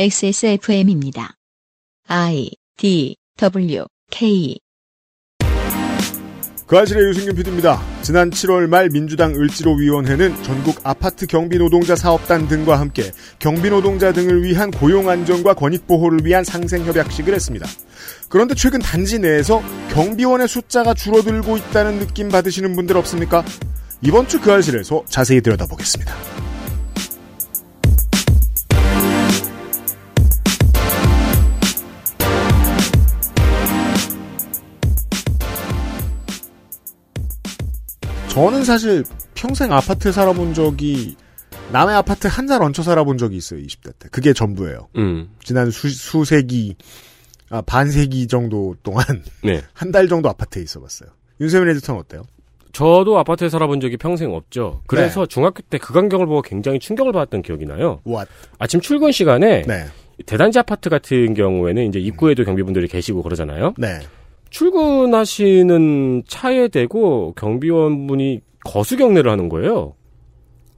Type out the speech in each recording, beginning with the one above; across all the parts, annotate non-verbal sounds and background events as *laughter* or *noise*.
XSFM입니다. I D W K 그 아실의 유승균 PD입니다. 지난 7월 말 민주당 을지로위원회는 전국 아파트 경비노동자 사업단 등과 함께 경비노동자 등을 위한 고용안정과 권익보호를 위한 상생협약식을 했습니다. 그런데 최근 단지 내에서 경비원의 숫자가 줄어들고 있다는 느낌 받으시는 분들 없습니까? 이번 주 그 아실에서 자세히 들여다보겠습니다. 저는 사실 평생 아파트에 살아본 적이 남의 아파트 한 달 얹혀 살아본 적이 있어요. 20대 때. 그게 전부예요. 음. 지난 수, 수세기, 아, 반세기 정도 동안 *laughs* 네. *laughs* 한 달 정도 아파트에 있어봤어요. 윤세민 에디터는 어때요? 저도 아파트에 살아본 적이 평생 없죠. 그래서 중학교 때 그 광경을 보고 굉장히 충격을 받았던 기억이 나요. What? 아침 출근 시간에 네. 대단지 아파트 같은 경우에는 이제 입구에도 경비분들이 계시고 그러잖아요. 네. 출근하시는 차에 대고 경비원분이 거수 경례를 하는 거예요.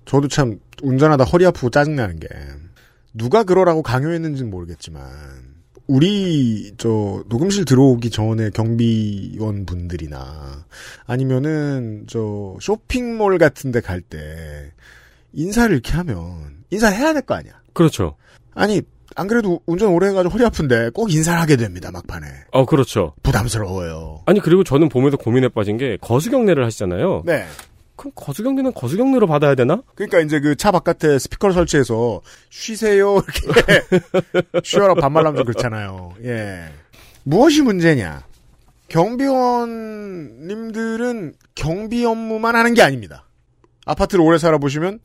저도 참 운전하다 허리 아프고 짜증나는 게 누가 그러라고 강요했는지는 모르겠지만 우리 저 녹음실 들어오기 전에 경비원 분들이나 아니면은 저 쇼핑몰 같은 데 갈 때 인사를 이렇게 하면 인사해야 될 거 아니야. 그렇죠. 아니 안 그래도 운전 오래 해가지고 허리 아픈데 꼭 인사를 하게 됩니다 막판에 어, 그렇죠. 부담스러워요. 아니 그리고 저는 보면서 고민에 빠진 게 거수 경례를 하시잖아요. 네. 그럼 거수 경례는 거수 경례로 받아야 되나? 그러니까 이제 그 차 바깥에 스피커를 설치해서 쉬세요 이렇게 *laughs* 쉬어라 반말하면 좀 그렇잖아요. 예. 무엇이 문제냐? 경비원님들은 경비 업무만 하는 게 아닙니다. 아파트를 오래 살아보시면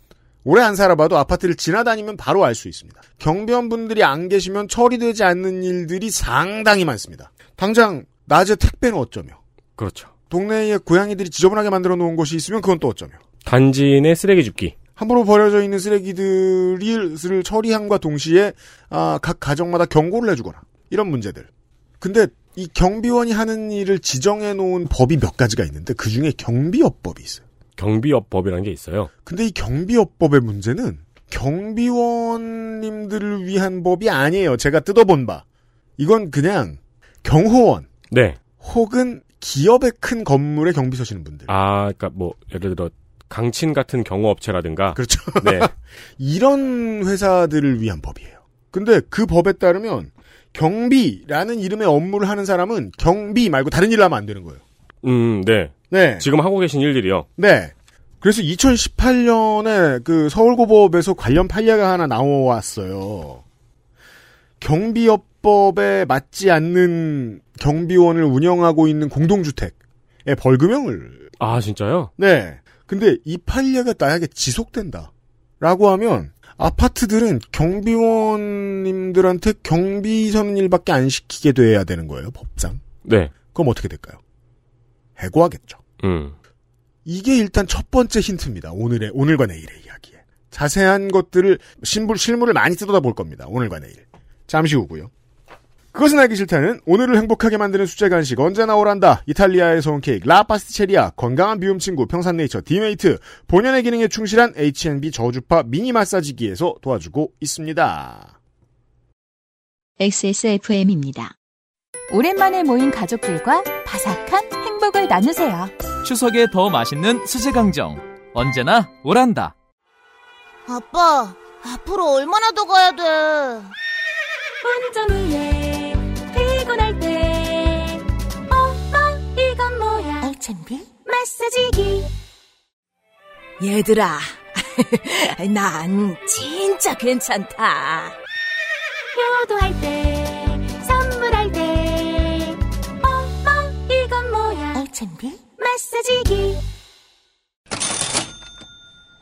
오래 안 살아봐도 아파트를 지나다니면 바로 알 수 있습니다. 경비원분들이 안 계시면 처리되지 않는 일들이 상당히 많습니다. 당장 낮에 택배는 어쩌며 그렇죠. 동네에 고양이들이 지저분하게 만들어 놓은 곳이 있으면 그건 또 어쩌며 단지 내 쓰레기 줍기. 함부로 버려져 있는 쓰레기들을 처리함과 동시에 아, 각 가정마다 경고를 해주거나 이런 문제들. 근데 이 경비원이 하는 일을 지정해 놓은 법이 몇 가지가 있는데 그 중에 경비업법이 있어요. 경비업법이라는 게 있어요. 근데 이 경비업법의 문제는 경비원님들을 위한 법이 아니에요. 제가 뜯어본 바. 이건 그냥 경호원 네. 혹은 기업의 큰 건물에 경비 서시는 분들. 아, 그러니까 뭐 예를 들어 강친 같은 경호업체라든가. 그렇죠. 네. *laughs* 이런 회사들을 위한 법이에요. 근데 그 법에 따르면 경비라는 이름의 업무를 하는 사람은 경비 말고 다른 일을 하면 안 되는 거예요. 음, 네. 네. 지금 하고 계신 일들이요. 네. 그래서 2018년에 그 서울고법에서 관련 판례가 하나 나왔어요. 경비업법에 맞지 않는 경비원을 운영하고 있는 공동주택에 벌금형을. 아, 진짜요? 네. 근데 이 판례가 만약에 지속된다. 라고 하면 아파트들은 경비원님들한테 경비 서는 일밖에 안 시키게 돼야 되는 거예요, 법상. 네. 그럼 어떻게 될까요? 해고하겠죠. 음. 이게 일단 첫 번째 힌트입니다. 오늘의 오늘과 내일의 이야기에 자세한 것들을 신불 실물을 많이 뜯어다 볼 겁니다. 오늘과 내일. 잠시 후고요. 그것은 알기 싫다는 오늘을 행복하게 만드는 수제 간식 언제나 오란다. 이탈리아에서 온 케이크 라파스티체리아 건강한 비움 친구 평산네이처 디메이트 본연의 기능에 충실한 H&B 저주파 미니 마사지기에서 도와주고 있습니다. XSFM입니다. 오랜만에 모인 가족들과 바삭한 행복을 나누세요. 추석에 더 맛있는 수제강정 언제나 오란다 아빠, 앞으로 얼마나 더 가야 돼? 운전 후에 피곤할 때 엄마 이건 뭐야 알찬비? 마사지기 얘들아, *laughs* 난 진짜 괜찮다. 효도할 때 알찬비? 마사지기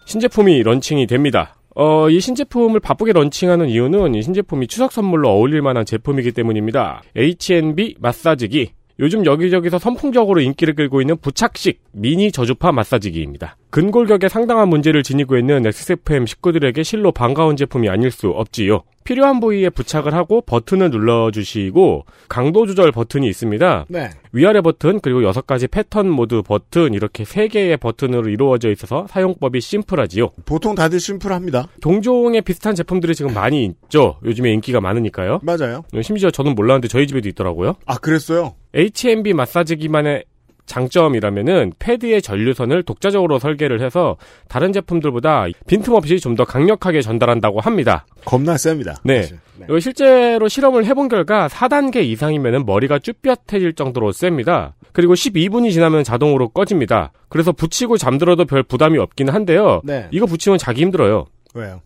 신제품이 런칭이 됩니다. 어, 이 신제품을 바쁘게 런칭하는 이유는 이 신제품이 추석 선물로 어울릴 만한 제품이기 때문입니다. H&B 마사지기. 요즘 여기저기서 선풍적으로 인기를 끌고 있는 부착식 미니 저주파 마사지기입니다. 근골격에 상당한 문제를 지니고 있는 XSFM 식구들에게 실로 반가운 제품이 아닐 수 없지요. 필요한 부위에 부착을 하고 버튼을 눌러주시고 강도 조절 버튼이 있습니다. 네. 위아래 버튼 그리고 여섯 가지 패턴 모드 버튼 이렇게 세 개의 버튼으로 이루어져 있어서 사용법이 심플하지요. 보통 다들 심플합니다. 동종의 비슷한 제품들이 지금 많이 있죠. 요즘에 인기가 많으니까요. 맞아요. 심지어 저는 몰랐는데 저희 집에도 있더라고요. 아, 그랬어요? H&B 마사지기만의 장점이라면은 패드의 전류선을 독자적으로 설계를 해서 다른 제품들보다 빈틈없이 좀 더 강력하게 전달한다고 합니다. 겁나 셉니다. 네. 네. 실제로 실험을 해본 결과 4단계 이상이면은 머리가 쭈뼛해질 정도로 셉니다. 그리고 12분이 지나면 자동으로 꺼집니다. 그래서 붙이고 잠들어도 별 부담이 없긴 한데요. 네. 이거 붙이면 자기 힘들어요. 왜요?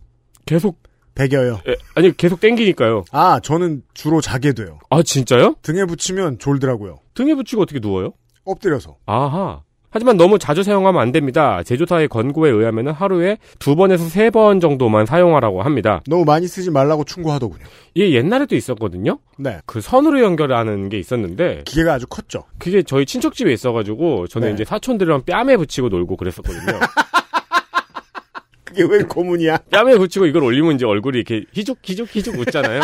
계속 배겨요. 에, 아니 계속 땡기니까요. 아, 저는 주로 자게 돼요. 아 진짜요? 등에 붙이면 졸더라고요. 등에 붙이고 어떻게 누워요? 엎드려서. 아하. 하지만 너무 자주 사용하면 안 됩니다. 제조사의 권고에 의하면 하루에 두 번에서 세 번 정도만 사용하라고 합니다. 너무 많이 쓰지 말라고 충고하더군요. 이게 옛날에도 있었거든요. 네. 그 선으로 연결하는 게 있었는데 기계가 아주 컸죠. 그게 저희 친척 집에 있어가지고 저는 네. 이제 사촌들이랑 뺨에 붙이고 놀고 그랬었거든요. *laughs* 그게 왜 고문이야? 뺨에 붙이고 이걸 올리면 이제 얼굴이 이렇게 희죽 희죽 희죽 웃잖아요.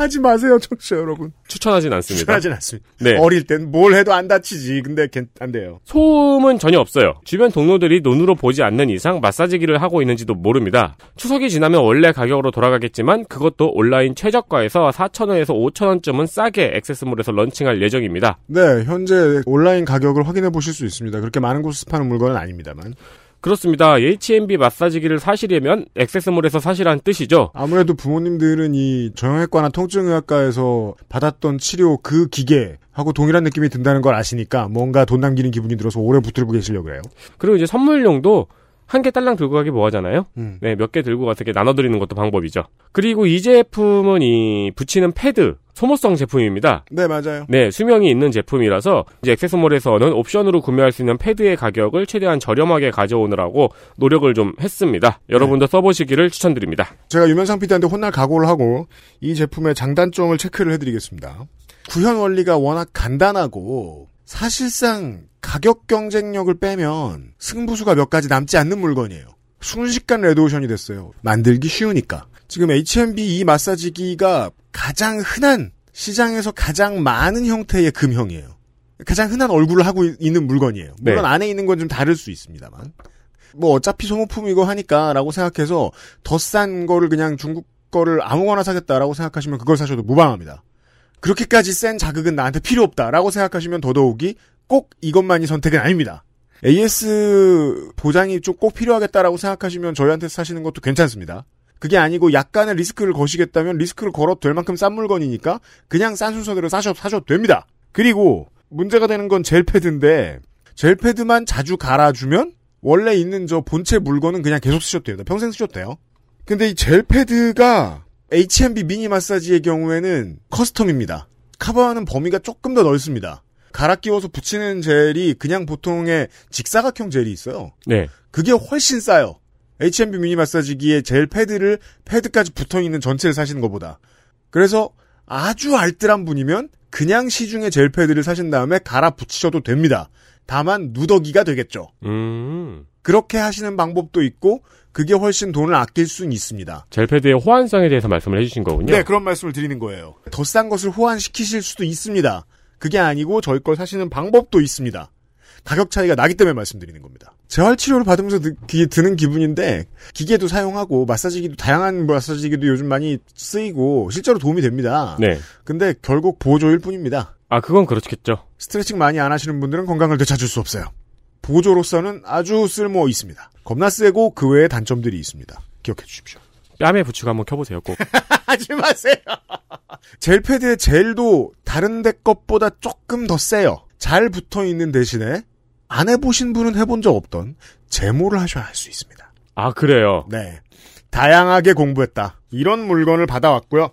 하지 마세요, 청취자 여러분. 추천하진 않습니다. 추천하진 않습니다. 네. 어릴 땐 뭘 해도 안 다치지. 근데 괜- 안 돼요. 소음은 전혀 없어요. 주변 동료들이 눈으로 보지 않는 이상 마사지기를 하고 있는지도 모릅니다. 추석이 지나면 원래 가격으로 돌아가겠지만 그것도 온라인 최저가에서 4,000원에서 5,000원쯤은 싸게 액세스몰에서 런칭할 예정입니다. 네, 현재 온라인 가격을 확인해 보실 수 있습니다. 그렇게 많은 곳에서 파는 물건은 아닙니다만. 그렇습니다. H&B 마사지기를 사시려면 액세스몰에서 사시란 뜻이죠. 아무래도 부모님들은 이 정형외과나 통증의학과에서 받았던 치료 그 기계 하고 동일한 느낌이 든다는 걸 아시니까 뭔가 돈 남기는 기분이 들어서 오래 붙들고 계시려고 그래요. 그리고 이제 선물용도 한 개 딸랑 들고 가기 뭐하잖아요. 음. 네, 몇 개 들고 가서 이렇게 나눠드리는 것도 방법이죠. 그리고 이 제품은 이 붙이는 패드 소모성 제품입니다. 네, 맞아요. 네, 수명이 있는 제품이라서 이제 액세스몰에서는 옵션으로 구매할 수 있는 패드의 가격을 최대한 저렴하게 가져오느라고 노력을 좀 했습니다. 여러분도 써보시기를 추천드립니다. 제가 유면상 PD한테 혼날 각오를 하고 이 제품의 장단점을 체크를 해드리겠습니다. 구현 원리가 워낙 간단하고 사실상 가격 경쟁력을 빼면 승부수가 몇 가지 남지 않는 물건이에요. 순식간 레드오션이 됐어요. 만들기 쉬우니까. 지금 H&B 이 마사지기가 가장 흔한 시장에서 가장 많은 형태의 금형이에요. 가장 흔한 얼굴을 하고 있- 있는 물건이에요. 물론 네. 안에 있는 건 좀 다를 수 있습니다만. 뭐 어차피 소모품이고 하니까라고 생각해서 더 싼 거를 그냥 중국 거를 아무거나 사겠다라고 생각하시면 그걸 사셔도 무방합니다. 그렇게까지 센 자극은 나한테 필요 없다라고 생각하시면 더더욱이 꼭 이것만이 선택은 아닙니다. AS 보장이 좀 꼭 필요하겠다라고 생각하시면 저희한테 사시는 것도 괜찮습니다. 그게 아니고 약간의 리스크를 거시겠다면 리스크를 걸어도 될 만큼 싼 물건이니까 그냥 싼 순서대로 사셔, 사셔도 됩니다. 그리고 문제가 되는 건 젤패드인데 젤패드만 자주 갈아주면 원래 있는 저 본체 물건은 그냥 계속 쓰셔도 돼요. 평생 쓰셔도 돼요. 근데 이 젤패드가 H&B 미니 마사지의 경우에는 custom입니다. 커버하는 범위가 조금 더 넓습니다. 갈아 끼워서 붙이는 젤이 그냥 보통의 직사각형 젤이 있어요. 네. 그게 훨씬 싸요. H&B 미니 마사지기에 젤 패드를 패드까지 붙어 있는 전체를 사시는 것보다. 그래서 아주 알뜰한 분이면 그냥 시중에 젤 패드를 사신 다음에 갈아 붙이셔도 됩니다. 다만 누더기가 되겠죠. 음. 그렇게 하시는 방법도 있고 그게 훨씬 돈을 아낄 수는 있습니다. 젤패드의 호환성에 대해서 말씀을 해주신 거군요. 네, 그런 말씀을 드리는 거예요. 더 싼 것을 호환시키실 수도 있습니다. 그게 아니고 저희 걸 사시는 방법도 있습니다. 가격 차이가 나기 때문에 말씀드리는 겁니다. 재활 치료를 받으면서 느, 기- 드는 기분인데 기계도 사용하고 마사지기도 다양한 마사지기도 요즘 많이 쓰이고 실제로 도움이 됩니다. 네. 근데 결국 보조일 뿐입니다. 아, 그건 그렇겠죠. 스트레칭 많이 안 하시는 분들은 건강을 되찾을 수 없어요. 보조로서는 아주 쓸모 있습니다. 겁나 세고 그 외에 단점들이 있습니다. 기억해 주십시오. 뺨에 붙이고 한번 켜보세요, 꼭. *laughs* 하지 마세요. 젤 패드의 젤도 다른 데 것보다 조금 더 세요. 잘 붙어 있는 대신에 안 해보신 분은 해본 적 없던 제모를 하셔야 할 수 있습니다. 아, 그래요. 네. 다양하게 공부했다. 이런 물건을 받아왔고요.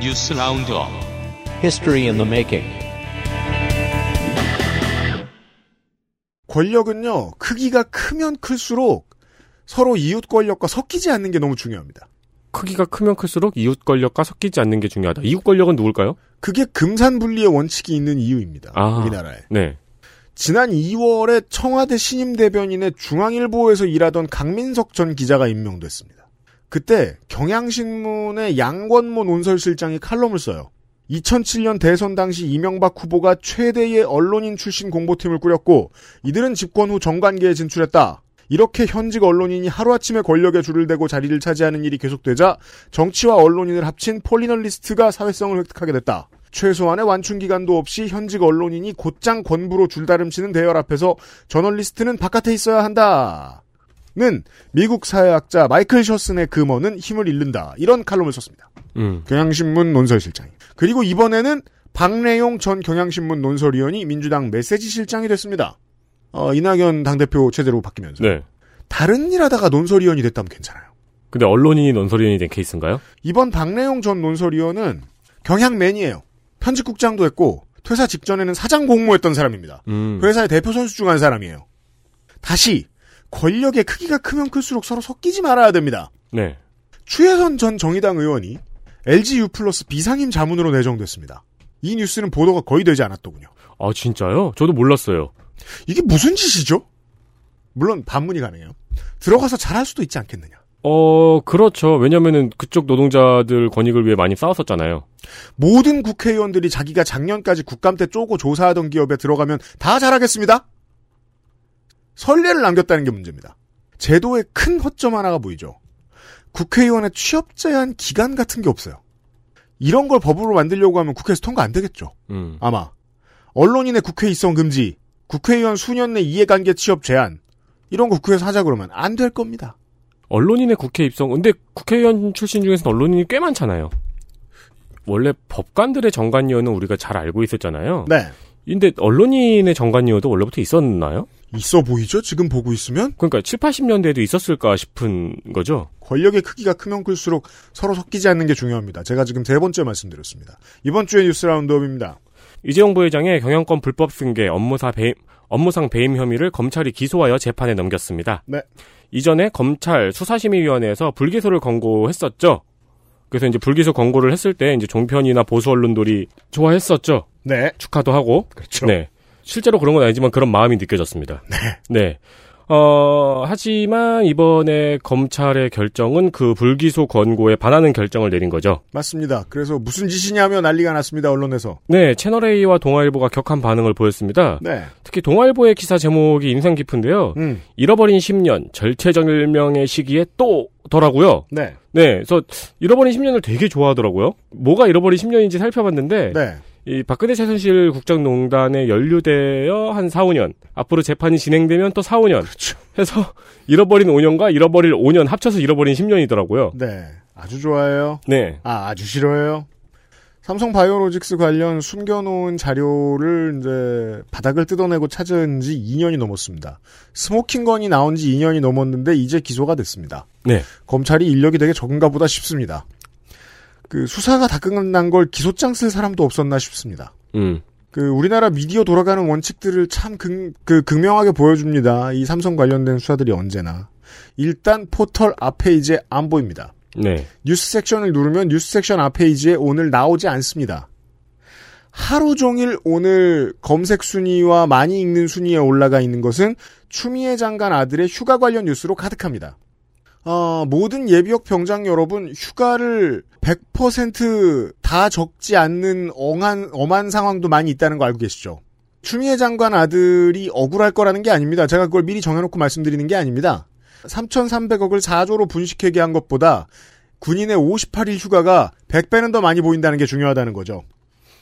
News Roundup History in the making. 권력은요, 크기가 크면 클수록 서로 이웃 권력과 섞이지 않는 게 너무 중요합니다. 크기가 크면 클수록 이웃 권력과 섞이지 않는 게 중요하다. 이웃 권력은 누굴까요? 그게 금산 분리의 원칙이 있는 이유입니다. 아. 우리나라에. 네. 지난 2월에 청와대 신임 대변인의 중앙일보에서 일하던 강민석 전 기자가 임명됐습니다. 그때 경향신문의 양권모 논설실장이 칼럼을 써요. 2007년 대선 당시 이명박 후보가 최대의 언론인 출신 공보팀을 꾸렸고 이들은 집권 후 정관계에 진출했다. 이렇게 현직 언론인이 하루아침에 권력에 줄을 대고 자리를 차지하는 일이 계속되자 정치와 언론인을 합친 폴리널리스트가 사회성을 획득하게 됐다. 최소한의 완충 기간도 없이 현직 언론인이 곧장 권부로 줄다름치는 대열 앞에서 저널리스트는 바깥에 있어야 한다. 는 미국 사회학자 마이클 셔슨의 금어는 힘을 잃는다. 이런 칼럼을 썼습니다. 음. 경향신문 논설실장이. 그리고 이번에는 박래용 전 경향신문 논설위원이 민주당 메시지 실장이 됐습니다. 어, 이낙연 당대표 체제로 바뀌면서. 네. 다른 일 하다가 논설위원이 됐다면 괜찮아요. 근데 언론인이 논설위원이 된 케이스인가요? 이번 박래용 전 논설위원은 경향맨이에요. 편집국장도 했고 퇴사 직전에는 사장 공모했던 사람입니다. 음. 회사의 대표 선수 중 한 사람이에요. 다시 권력의 크기가 크면 클수록 서로 섞이지 말아야 됩니다. 네. 추혜선 전 정의당 의원이 LG U 플러스 비상임 자문으로 내정됐습니다. 이 뉴스는 보도가 거의 되지 않았더군요. 아, 진짜요? 저도 몰랐어요. 이게 무슨 짓이죠? 물론 반문이 가능해요. 들어가서 잘할 수도 있지 않겠느냐. 어, 그렇죠. 왜냐면은 그쪽 노동자들 권익을 위해 많이 싸웠었잖아요. 모든 국회의원들이 자기가 작년까지 국감 때 쪼고 조사하던 기업에 들어가면 다 잘하겠습니다. 선례를 남겼다는 게 문제입니다. 제도의 큰 허점 하나가 보이죠. 국회의원의 취업 제한 기간 같은 게 없어요. 이런 걸 법으로 만들려고 하면 국회에서 통과 안 되겠죠. 음. 아마 언론인의 국회 입성 금지, 국회의원 수년 내 이해관계 취업 제한 이런 거 국회에서 하자 그러면 안 될 겁니다. 언론인의 국회 입성. 근데 국회의원 출신 중에서는 언론인이 꽤 많잖아요. 원래 법관들의 정관위원은 우리가 잘 알고 있었잖아요. 네, 근데 언론인의 정관위원도 원래부터 있었나요? 있어 보이죠? 지금 보고 있으면 그러니까 7, 80년대에도 있었을까 싶은 거죠. 권력의 크기가 크면 클수록 서로 섞이지 않는 게 중요합니다. 제가 지금 세 번째 말씀드렸습니다. 이번 주의 뉴스 라운드업입니다. 이재용 부회장의 경영권 불법 승계 업무사 배임, 업무상 배임 혐의를 검찰이 기소하여 재판에 넘겼습니다. 네. 이전에 검찰 수사심의위원회에서 불기소를 권고했었죠. 그래서 이제 불기소 권고를 했을 때 이제 종편이나 보수 언론들이 좋아했었죠. 네, 축하도 하고. 그렇죠. 네. 실제로 그런 건 아니지만 그런 마음이 느껴졌습니다. 네. 네. 어, 하지만 이번에 검찰의 결정은 그 불기소 권고에 반하는 결정을 내린 거죠. 맞습니다. 그래서 무슨 짓이냐며 난리가 났습니다. 언론에서. 네, 채널A와 동아일보가 격한 반응을 보였습니다. 네, 특히 동아일보의 기사 제목이 인상 깊은데요. 음, 잃어버린 10년, 절체절명의 시기에 또 더라고요. 네, 네, 그래서 잃어버린 10년을 되게 좋아하더라고요. 뭐가 잃어버린 10년인지 살펴봤는데 네, 이 박근혜 최순실 국정농단에 연루되어 한 4, 5년, 앞으로 재판이 진행되면 또 4, 5년. 그렇죠. 해서 *laughs* 잃어버린 5년과 잃어버릴 5년 합쳐서 잃어버린 10년이더라고요. 네. 아주 좋아해요. 네. 아, 아주 싫어해요. 삼성 바이오로직스 관련 숨겨놓은 자료를 이제 바닥을 뜯어내고 찾은 지 2년이 넘었습니다. smoking gun이 나온 지 2년이 넘었는데 이제 기소가 됐습니다. 네. 검찰이 인력이 되게 적은가 보다 싶습니다. 그 수사가 다 끝난 걸 기소장 쓸 사람도 없었나 싶습니다. 음. 그 우리나라 미디어 돌아가는 원칙들을 참 극, 그 극명하게 보여줍니다. 이 삼성 관련된 수사들이 언제나. 일단 포털 앞 페이지에 안 보입니다. 네. 뉴스 섹션을 누르면 뉴스 섹션 앞 페이지에 오늘 나오지 않습니다. 하루 종일 오늘 검색 순위와 많이 읽는 순위에 올라가 있는 것은 추미애 장관 아들의 휴가 관련 뉴스로 가득합니다. 어, 모든 예비역 병장 여러분 휴가를 100%다 적지 않는 엉한, 엄한 상황도 많이 있다는 거 알고 계시죠? 추미애 장관 아들이 억울할 거라는 게 아닙니다. 제가 그걸 미리 정해놓고 말씀드리는 게 아닙니다. 3,300억을 4조로 분식회계 한 것보다 군인의 58일 휴가가 100배는 더 많이 보인다는 게 중요하다는 거죠.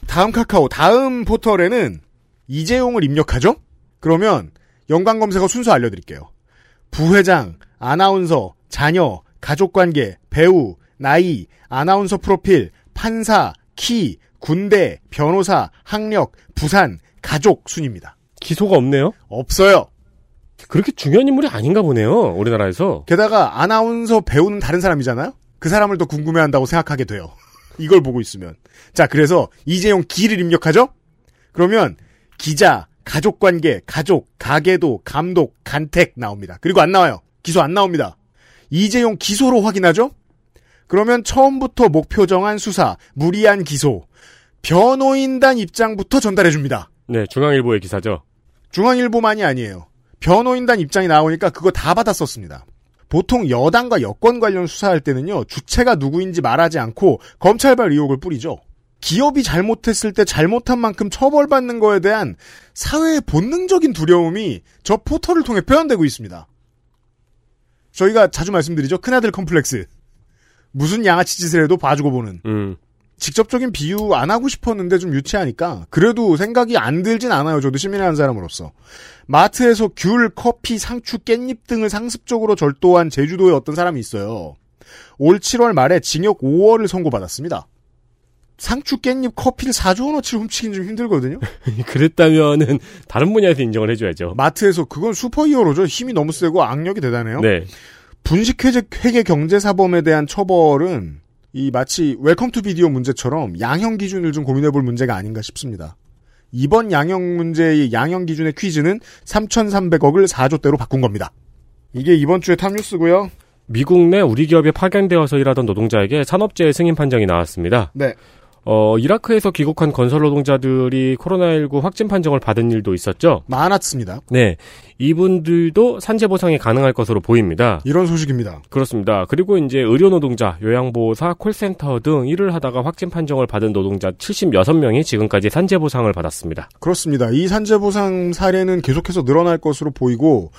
다음 카카오, 다음 포털에는 이재용을 입력하죠? 그러면 연관 검색어 순서 알려드릴게요. 부회장, 아나운서, 자녀, 가족관계, 배우, 나이, 아나운서 프로필, 판사, 키, 군대, 변호사, 학력, 부산, 가족 순입니다. 기소가 없네요. 없어요. 그렇게 중요한 인물이 아닌가 보네요. 우리나라에서. 게다가 아나운서 배우는 다른 사람이잖아요? 그 사람을 더 궁금해한다고 생각하게 돼요. 이걸 보고 있으면. 자, 그래서 이재용 기를 입력하죠? 그러면 기자, 가족관계, 가족, 가계도, 감독, 간택 나옵니다. 그리고 안 나와요. 기소 안 나옵니다. 이재용 기소로 확인하죠? 그러면 처음부터 목표 정한 수사, 무리한 기소, 변호인단 입장부터 전달해 줍니다. 네, 중앙일보의 기사죠. 중앙일보만이 아니에요. 변호인단 입장이 나오니까 그거 다 받았었습니다. 보통 여당과 여권 관련 수사할 때는요, 주체가 누구인지 말하지 않고 검찰발 의혹을 뿌리죠. 기업이 잘못했을 때 잘못한 만큼 처벌받는 거에 대한 사회의 본능적인 두려움이 저 포털을 통해 표현되고 있습니다. 저희가 자주 말씀드리죠. 큰아들 컴플렉스. 무슨 양아치 짓을 해도 봐주고 보는. 음. 직접적인 비유 안 하고 싶었는데 좀 유치하니까 그래도 생각이 안 들진 않아요. 저도 시민이라는 사람으로서. 마트에서 귤, 커피, 상추, 깻잎 등을 상습적으로 절도한 제주도에 어떤 사람이 있어요. 올 7월 말에 징역 5월을 선고받았습니다. 상추, 깻잎, 커피를 4조 원어치를 훔치긴 좀 힘들거든요. *laughs* 그랬다면은 다른 분야에서 인정을 해줘야죠. 마트에서 그건 슈퍼히어로죠. 힘이 너무 세고 악력이 대단해요. 네. 분식회계 회계 경제사범에 대한 처벌은 이 마치 웰컴 투 비디오 문제처럼 양형 기준을 좀 고민해 볼 문제가 아닌가 싶습니다. 이번 양형 문제의 양형 기준의 퀴즈는 3,300억을 4조대로 바꾼 겁니다. 이게 이번 주에 탑뉴스고요. 미국 내 우리 기업에 파견되어서 일하던 노동자에게 산업재해 승인 판정이 나왔습니다. 네. 어, 이라크에서 귀국한 건설 노동자들이 코로나19 확진 판정을 받은 일도 있었죠. 많았습니다. 네. 이분들도 산재 보상이 가능할 것으로 보입니다. 이런 소식입니다. 그렇습니다. 그리고 이제 의료 노동자, 요양보호사, 콜센터 등 일을 하다가 확진 판정을 받은 노동자 76명이 지금까지 산재 보상을 받았습니다. 그렇습니다. 이 산재 보상 사례는 계속해서 늘어날 것으로 보이고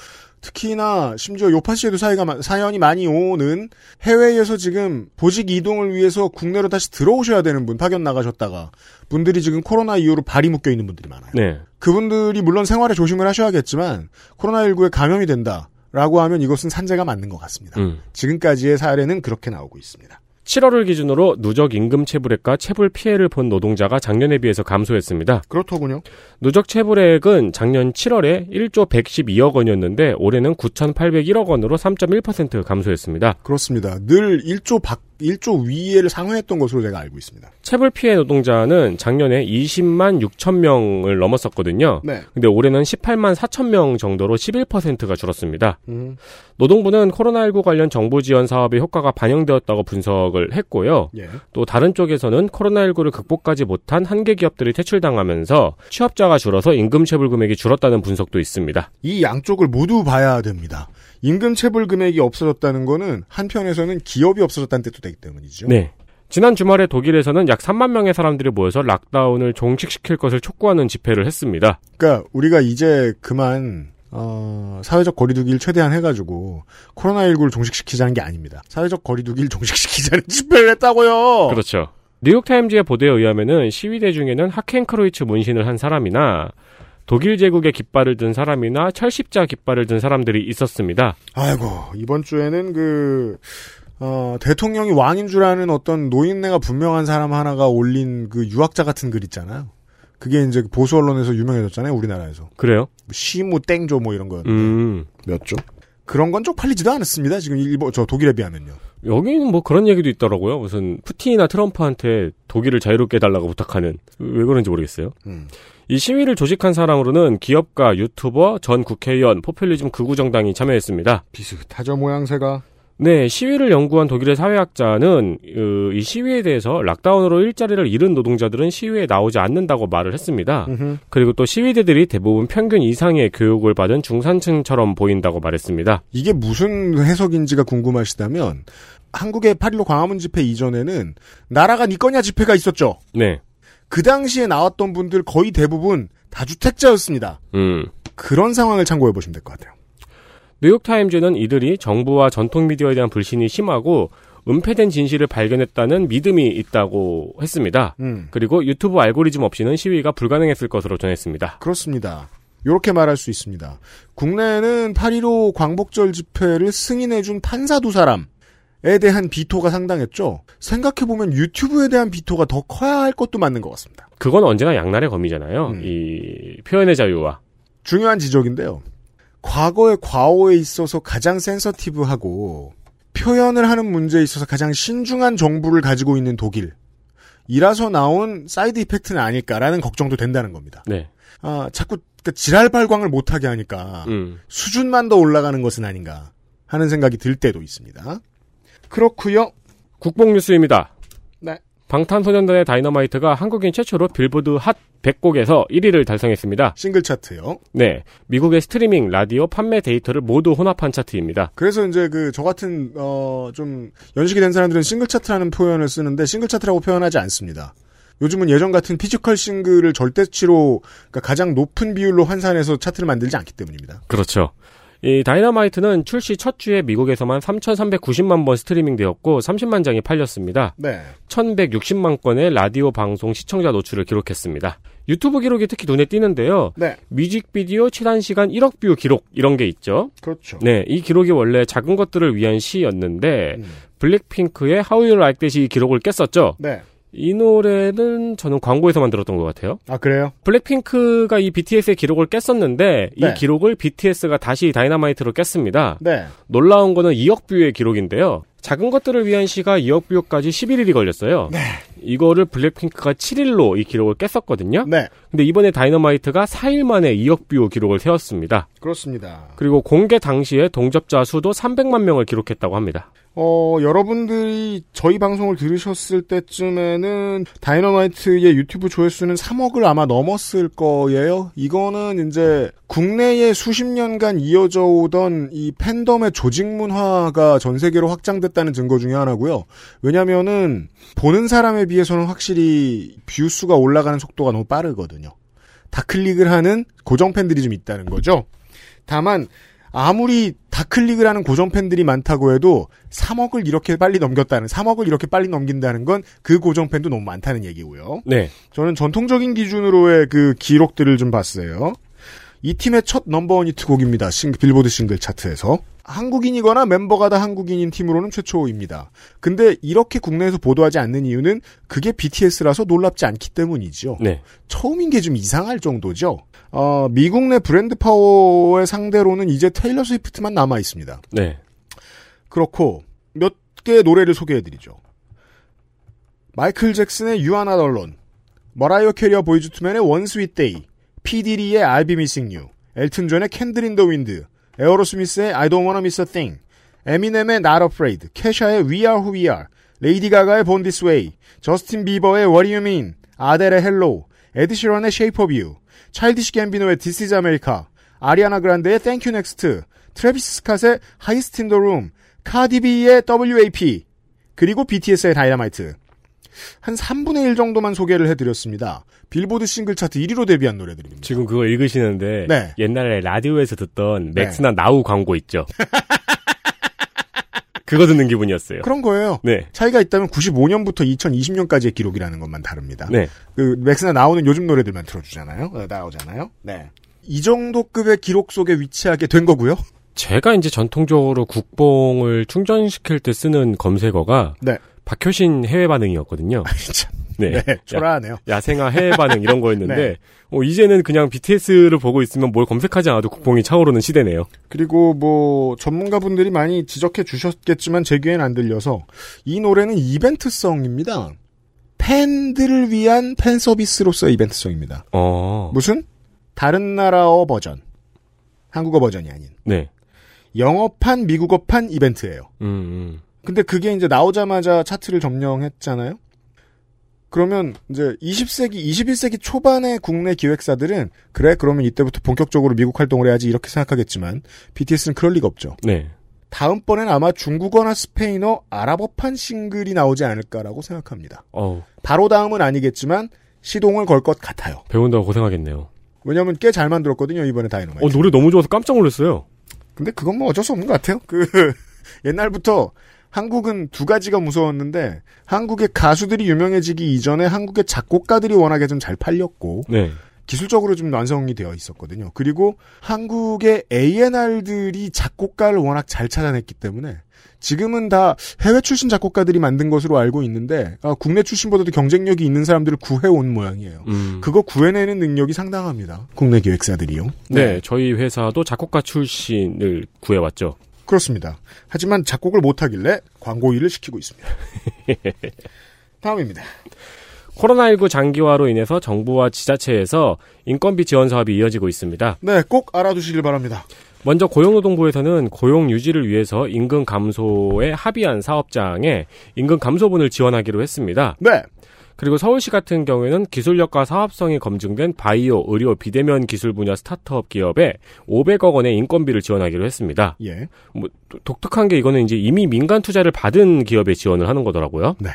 특히나 심지어 요파 씨에도 사이가 마- 사연이 많이 오는 해외에서 지금 보직 이동을 위해서 국내로 다시 들어오셔야 되는 분 파견 나가셨다가 분들이 지금 코로나 이후로 발이 묶여 있는 분들이 많아요. 네. 그분들이 물론 생활에 조심을 하셔야겠지만 코로나19에 감염이 된다라고 하면 이것은 산재가 맞는 것 같습니다. 음. 지금까지의 사례는 그렇게 나오고 있습니다. 7월을 기준으로 누적 임금 체불액과 체불 피해를 본 노동자가 작년에 비해서 감소했습니다. 그렇더군요. 누적 체불액은 작년 7월에 1조 112억 원이었는데 올해는 9,801억 원으로 3.1% 감소했습니다. 그렇습니다. 늘 1조 밖 1조 위에를 상회했던 것으로 제가 알고 있습니다. 체불 피해 노동자는 작년에 20만 6천 명을 넘었었거든요. 네. 근데 올해는 18만 4천 명 정도로 11%가 줄었습니다. 음, 노동부는 코로나19 관련 정부 지원 사업의 효과가 반영되었다고 분석을 했고요. 예. 또 다른 쪽에서는 코로나19를 극복하지 못한 한계 기업들이 퇴출당하면서 취업자가 줄어서 임금 체불 금액이 줄었다는 분석도 있습니다. 이 양쪽을 모두 봐야 됩니다. 임금 체불 금액이 없어졌다는 거는 한편에서는 기업이 없어졌다는 뜻도 되기 때문이죠. 네. 지난 주말에 독일에서는 약 3만 명의 사람들이 모여서 락다운을 종식시킬 것을 촉구하는 집회를 했습니다. 그러니까 우리가 이제 그만 어, 사회적 거리두기를 최대한 해가지고 코로나19를 종식시키자는 게 아닙니다. 사회적 거리두기를 종식시키자는 *laughs* 집회를 했다고요. 그렇죠. 뉴욕타임즈의 보도에 의하면은 시위대 중에는 하켄크로이츠 문신을 한 사람이나 독일 제국의 깃발을 든 사람이나 철십자 깃발을 든 사람들이 있었습니다. 아이고 이번 주에는 그 어, 대통령이 왕인 줄 아는 어떤 노인네가 분명한 사람 하나가 올린 그 유학자 같은 글 있잖아요. 그게 이제 보수 언론에서 유명해졌잖아요, 우리나라에서. 그래요? 시무 땡조 뭐 이런 거였는데 음. 몇 조? 그런 건 쪽팔리지도 않았습니다. 지금 일본 저 독일에 비하면요. 여기는 뭐 그런 얘기도 있더라고요. 무슨 푸틴이나 트럼프한테 독일을 자유롭게 해달라고 부탁하는 왜 그런지 모르겠어요. 음. 이 시위를 조직한 사람으로는 기업가, 유튜버, 전 국회의원, 포퓰리즘 극우 정당이 참여했습니다. 비슷하죠 모양새가. 네, 시위를 연구한 독일의 사회학자는 어, 이 시위에 대해서 락다운으로 일자리를 잃은 노동자들은 시위에 나오지 않는다고 말을 했습니다. 음흠. 그리고 또 시위대들이 대부분 평균 이상의 교육을 받은 중산층처럼 보인다고 말했습니다. 이게 무슨 해석인지가 궁금하시다면 한국의 8.15 광화문 집회 이전에는 나라가 니 거냐 집회가 있었죠. 네, 그 당시에 나왔던 분들 거의 대부분 다주택자였습니다. 음. 그런 상황을 참고해 보시면 될 것 같아요. 뉴욕타임즈는 이들이 정부와 전통 미디어에 대한 불신이 심하고 은폐된 진실을 발견했다는 믿음이 있다고 했습니다. 음, 그리고 유튜브 알고리즘 없이는 시위가 불가능했을 것으로 전했습니다. 그렇습니다. 이렇게 말할 수 있습니다. 국내에는 8.15 광복절 집회를 승인해준 판사 두 사람 에 대한 비토가 상당했죠. 생각해보면 유튜브에 대한 비토가 더 커야 할 것도 맞는 것 같습니다. 그건 언제나 양날의 검이잖아요. 음. 이 표현의 자유와 중요한 지적인데요. 과거의 과오에 있어서 가장 센서티브하고 표현을 하는 문제에 있어서 가장 신중한 정부를 가지고 있는 독일. 이라서 나온 side effect는 아닐까라는 걱정도 된다는 겁니다. 네, 아, 자꾸 그 지랄 발광을 못하게 하니까 음. 수준만 더 올라가는 것은 아닌가 하는 생각이 들 때도 있습니다. 그렇고요. 국뽕 뉴스입니다. 네. 방탄소년단의 다이너마이트가 한국인 최초로 빌보드 핫 100곡에서 1위를 달성했습니다. 싱글 차트요. 네. 미국의 스트리밍, 라디오, 판매 데이터를 모두 혼합한 차트입니다. 그래서 이제 그 저 같은 어 좀 연식이 된 사람들은 싱글 차트라는 표현을 쓰는데 싱글 차트라고 표현하지 않습니다. 요즘은 예전 같은 physical 싱글을 절대치로 그러니까 가장 높은 비율로 환산해서 차트를 만들지 않기 때문입니다. 그렇죠. 이 다이너마이트는 출시 첫 주에 미국에서만 3,390만 번 스트리밍 되었고 30만 장이 팔렸습니다. 네. 1,160만 건의 라디오 방송 시청자 노출을 기록했습니다. 유튜브 기록이 특히 눈에 띄는데요. 네. 뮤직비디오 최단 시간 1억 뷰 기록 이런 게 있죠. 그렇죠. 네, 이 기록이 원래 작은 것들을 위한 시였는데 음. 블랙핑크의 How You Like That이 이 기록을 깼었죠. 네. 이 노래는 저는 광고에서만 들었던 것 같아요. 아 그래요? 블랙핑크가 이 BTS의 기록을 깼었는데 이 네. 기록을 BTS가 다시 다이너마이트로 깼습니다. 네. 놀라운 거는 2억 뷰의 기록인데요. 작은 것들을 위한 시가 2억 뷰까지 11일이 걸렸어요. 이거를 블랙핑크가 7일로 이 기록을 깼었거든요. 네. 근데 이번에 다이너마이트가 4일 만에 2억 뷰 기록을 세웠습니다. 그렇습니다. 그리고 공개 당시에 동접자 수도 300만 명을 기록했다고 합니다. 어, 여러분들이 저희 방송을 들으셨을 때쯤에는 다이너마이트의 유튜브 조회수는 3억을 아마 넘었을 거예요. 이거는 이제 국내에 수십 년간 이어져 오던 이 팬덤의 조직 문화가 전 세계로 확장됐 다는 증거 중에 하나고요. 왜냐면은 보는 사람에 비해서는 확실히 뷰 수가 올라가는 속도가 너무 빠르거든요. 다클릭을 하는 고정 팬들이 좀 있다는 거죠. 다만 아무리 다클릭을 하는 고정 팬들이 많다고 해도 3억을 이렇게 빨리 넘겼다는 3억을 이렇게 빨리 넘긴다는 건 그 고정 팬도 너무 많다는 얘기고요. 네. 저는 전통적인 기준으로의 그 기록들을 좀 봤어요. 이 팀의 첫 넘버원 히트곡입니다. 싱- 빌보드 싱글 차트에서. 한국인이거나 멤버가 다 한국인인 팀으로는 최초입니다. 근데 이렇게 국내에서 보도하지 않는 이유는 그게 BTS라서 놀랍지 않기 때문이죠. 네. 처음인 게 좀 이상할 정도죠. 어, 미국 내 브랜드 파워의 상대로는 이제 테일러 스위프트만 남아 있습니다. 네. 그렇고 몇 개의 노래를 소개해드리죠. 마이클 잭슨의 You Are Not Alone, 머라이어 캐리와 보이즈 투맨의 One Sweet Day, 피디리의 I'll Be Missing You, 엘튼 존의 Candle in the Wind, 에어로스미스의 I Don't Wanna Miss a Thing, 에미넴의 Not Afraid, 캐샤의 We Are Who We Are, 레이디 가가의 Born This Way, 저스틴 비버의 What Do You Mean, 아델의 Hello, 에드 시런의 Shape of You, 차일디시 갬비노의 This Is America, 아리아나 그란데의 Thank You Next, 트래비스 스캇의 Highest in the Room, 카디비의 WAP, 그리고 BTS의 다이너마이트. 한 3분의 1 정도만 소개를 해드렸습니다. 빌보드 싱글 차트 1위로 데뷔한 노래들입니다. 지금 그거 읽으시는데 네. 옛날에 라디오에서 듣던 네. 맥스나 나우 광고 있죠. *laughs* 그거 듣는 기분이었어요. 그런 거예요. 네. 차이가 있다면 95년부터 2020년까지의 기록이라는 것만 다릅니다. 네. 그 맥스나 나오는 요즘 노래들만 틀어주잖아요. 어, 나오잖아요. 네. 이 정도 급의 기록 속에 위치하게 된 거고요. 제가 이제 전통적으로 국뽕을 충전시킬 때 쓰는 검색어가 네. 박효신 해외 반응이었거든요. *laughs* 참, 네. 네, 초라하네요. 야, 야생화 해외 반응 이런 거였는데 *laughs* 네. 어, 이제는 그냥 BTS를 보고 있으면 뭘 검색하지 않아도 국뽕이 차오르는 시대네요. 그리고 뭐 전문가분들이 많이 지적해 주셨겠지만 제 귀에는 안 들려서 이 노래는 이벤트성입니다. 팬들을 위한 팬 서비스로서의 이벤트성입니다. 어. 무슨 다른 나라어 버전, 한국어 버전이 아닌 네. 영어판 미국어판 이벤트예요. 음, 음. 근데 그게 이제 나오자마자 차트를 점령했잖아요. 그러면 이제 20세기, 21세기 초반의 국내 기획사들은 그래 그러면 이때부터 본격적으로 미국 활동을 해야지 이렇게 생각하겠지만 BTS는 그럴 리가 없죠. 네. 다음번엔 아마 중국어나 스페인어, 아랍어판 싱글이 나오지 않을까라고 생각합니다. 어우, 바로 다음은 아니겠지만 시동을 걸 것 같아요. 배운다고 고생하겠네요. 왜냐하면 꽤 잘 만들었거든요 이번에 다이너마이트. 어, 노래 너무 좋아서 깜짝 놀랐어요. 근데 그건 뭐 어쩔 수 없는 것 같아요. 그 *laughs* 옛날부터 한국은 두 가지가 무서웠는데 한국의 가수들이 유명해지기 이전에 한국의 작곡가들이 워낙에 좀 잘 팔렸고 네. 기술적으로 좀 완성이 되어 있었거든요. 그리고 한국의 A&R들이 작곡가를 워낙 잘 찾아냈기 때문에 지금은 다 해외 출신 작곡가들이 만든 것으로 알고 있는데 아, 국내 출신보다도 경쟁력이 있는 사람들을 구해온 모양이에요. 음. 그거 구해내는 능력이 상당합니다. 국내 기획사들이요. 네, 저희 회사도 작곡가 출신을 구해왔죠. 그렇습니다. 하지만 작곡을 못하길래 광고 일을 시키고 있습니다. *laughs* 다음입니다. 코로나19 장기화로 인해서 정부와 지자체에서 인건비 지원 사업이 이어지고 있습니다. 네, 꼭 알아두시길 바랍니다. 먼저 고용노동부에서는 고용 유지를 위해서 임금 감소에 합의한 사업장에 임금 감소분을 지원하기로 했습니다. 네. 그리고 서울시 같은 경우에는 기술력과 사업성이 검증된 바이오, 의료, 비대면 기술 분야 스타트업 기업에 500억 원의 인건비를 지원하기로 했습니다. 예. 뭐 도- 독특한 게 이거는 이제 이미 민간 투자를 받은 기업에 지원을 하는 거더라고요. 네.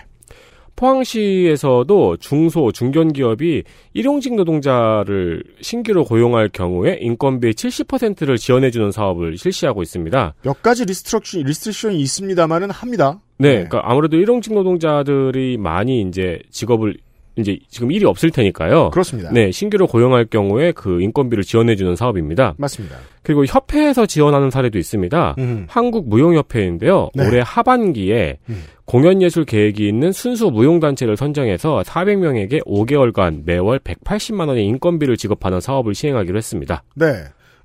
포항시에서도 중소, 중견 기업이 일용직 노동자를 신규로 고용할 경우에 인건비의 70%를 지원해주는 사업을 실시하고 있습니다. 몇 가지 restruction, restriction이 있습니다만은 합니다. 네, 그러니까 아무래도 일용직 노동자들이 많이 이제 직업을 이제 지금 일이 없을 테니까요. 그렇습니다. 네, 신규로 고용할 경우에 그 인건비를 지원해주는 사업입니다. 맞습니다. 그리고 협회에서 지원하는 사례도 있습니다. 음. 한국 무용협회인데요. 네. 올해 하반기에 음. 공연예술 계획이 있는 순수 무용단체를 선정해서 400명에게 5개월간 매월 180만 원의 인건비를 지급하는 사업을 시행하기로 했습니다. 네.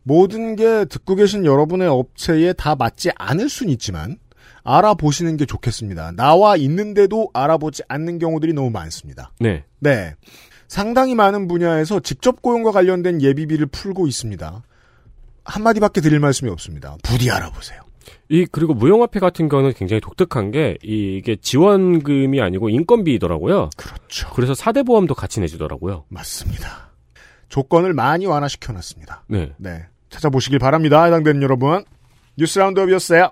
모든 게 듣고 계신 여러분의 업체에 다 맞지 않을 순 있지만 알아보시는 게 좋겠습니다. 나와 있는데도 알아보지 않는 경우들이 너무 많습니다. 네. 네. 상당히 많은 분야에서 직접 고용과 관련된 예비비를 풀고 있습니다. 한마디밖에 드릴 말씀이 없습니다. 부디 알아보세요. 이 그리고 무용협회 같은 경우는 굉장히 독특한 게 이게 지원금이 아니고 인건비더라고요. 그렇죠. 그래서 4대 보험도 같이 내주더라고요. 맞습니다. 조건을 많이 완화시켜 놨습니다. 네. 네. 찾아보시길 바랍니다. 해당되는 여러분. 뉴스 라운드업이었어요.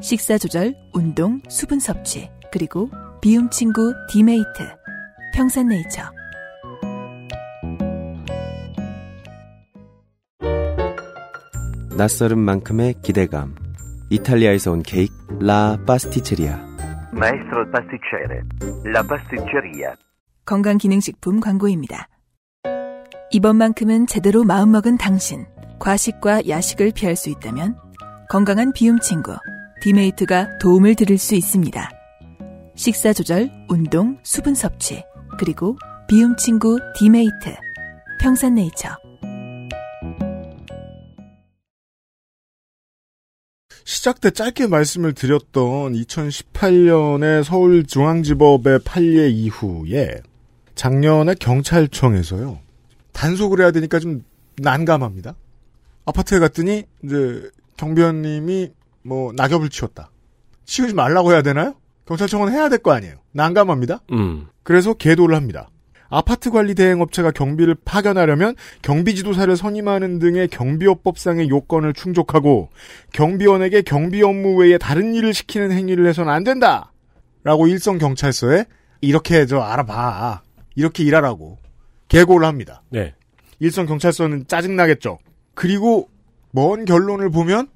식사 조절, 운동, 수분 섭취, 그리고 비움 친구 디메이트. 평산네이처. 낯설은 만큼의 기대감. 이탈리아에서 온 케이크 La Pasticceria. Maestro il pasticcere. La pasticceria. 건강기능식품 광고입니다. 이번만큼은 제대로 마음먹은 당신. 과식과 야식을 피할 수 있다면 건강한 비움 친구 디메이트가 도움을 드릴 수 있습니다. 식사 조절, 운동, 수분 섭취, 그리고 비움 친구 디메이트. 평산네이처. 시작 때 짧게 말씀을 드렸던 2018년에 서울중앙지법의 판례 이후에 작년에 경찰청에서요. 단속을 해야 되니까 좀 난감합니다. 아파트에 갔더니 이제 경비원님이 뭐 낙엽을 치웠다. 치우지 말라고 해야 되나요? 경찰청은 해야 될 거 아니에요. 난감합니다. 음. 그래서 계도를 합니다. 아파트 관리 대행 업체가 경비를 파견하려면 경비 지도사를 선임하는 등의 경비업법상의 요건을 충족하고 경비원에게 경비 업무 외에 다른 일을 시키는 행위를 해서는 안 된다. 라고 일선 경찰서에 이렇게 저 알아봐. 이렇게 일하라고 계고를 합니다. 네. 일선 경찰서는 짜증나겠죠. 그리고 먼 결론을 보면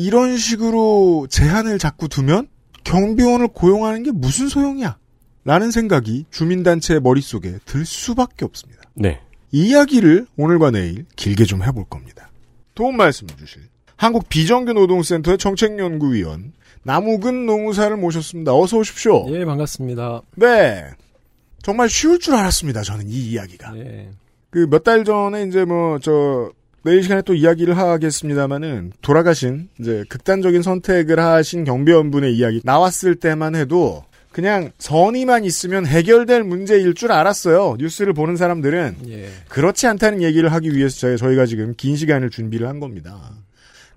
이런 식으로 제한을 자꾸 두면 경비원을 고용하는 게 무슨 소용이야? 라는 생각이 주민단체의 머릿속에 들 수밖에 없습니다. 네. 이 이야기를 오늘과 내일 길게 좀 해볼 겁니다. 도움 말씀을 주실 한국 비정규 노동센터의 정책연구위원 남욱은 농우사를 모셨습니다. 어서 오십시오. 예, 반갑습니다. 네. 정말 쉬울 줄 알았습니다. 저는 이 이야기가. 예. 그몇 달 전에 이제 뭐 저 내일 시간에 또 이야기를 하겠습니다만은 돌아가신 이제 극단적인 선택을 하신 경비원분의 이야기 나왔을 때만 해도 그냥 선의만 있으면 해결될 문제일 줄 알았어요. 뉴스를 보는 사람들은 예. 그렇지 않다는 얘기를 하기 위해서 저희- 저희가 지금 긴 시간을 준비를 한 겁니다.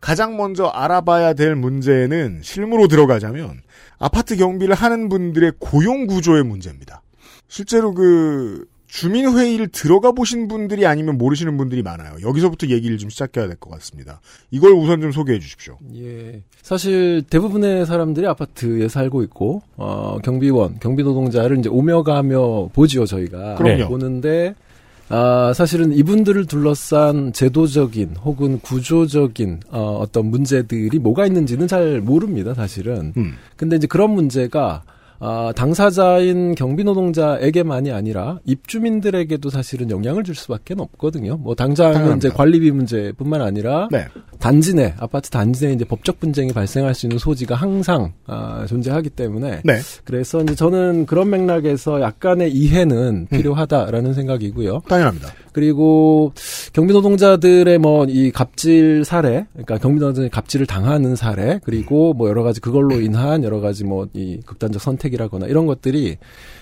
가장 먼저 알아봐야 될 문제는 실무로 들어가자면 아파트 경비를 하는 분들의 고용 구조의 문제입니다. 실제로 그 주민회의를 들어가 보신 분들이 아니면 모르시는 분들이 많아요. 여기서부터 얘기를 좀 시작해야 될 것 같습니다. 이걸 우선 좀 소개해 주십시오. 예. 사실 대부분의 사람들이 아파트에 살고 있고 어, 경비원, 경비 노동자를 이제 오며 가며 보지요 저희가. 그럼요. 보는데 아, 사실은 이분들을 둘러싼 제도적인 혹은 구조적인 어, 어떤 문제들이 뭐가 있는지는 잘 모릅니다, 사실은. 음. 근데 이제 그런 문제가 아, 당사자인 경비 노동자에게만이 아니라 입주민들에게도 사실은 영향을 줄 수밖에 없거든요. 뭐 당장은 당연합니다. 이제 관리비 문제뿐만 아니라 네. 단지 내 아파트 단지 내 이제 법적 분쟁이 발생할 수 있는 소지가 항상 아, 존재하기 때문에 네. 그래서 이제 저는 그런 맥락에서 약간의 이해는 음. 필요하다라는 생각이고요. 당연합니다. 그리고 경비 노동자들의 뭐 이 갑질 사례, 그러니까 경비 노동자들이 갑질을 당하는 사례, 그리고 뭐 여러 가지 그걸로 인한 여러 가지 뭐 이 극단적 선택 이라거나 이런 것들이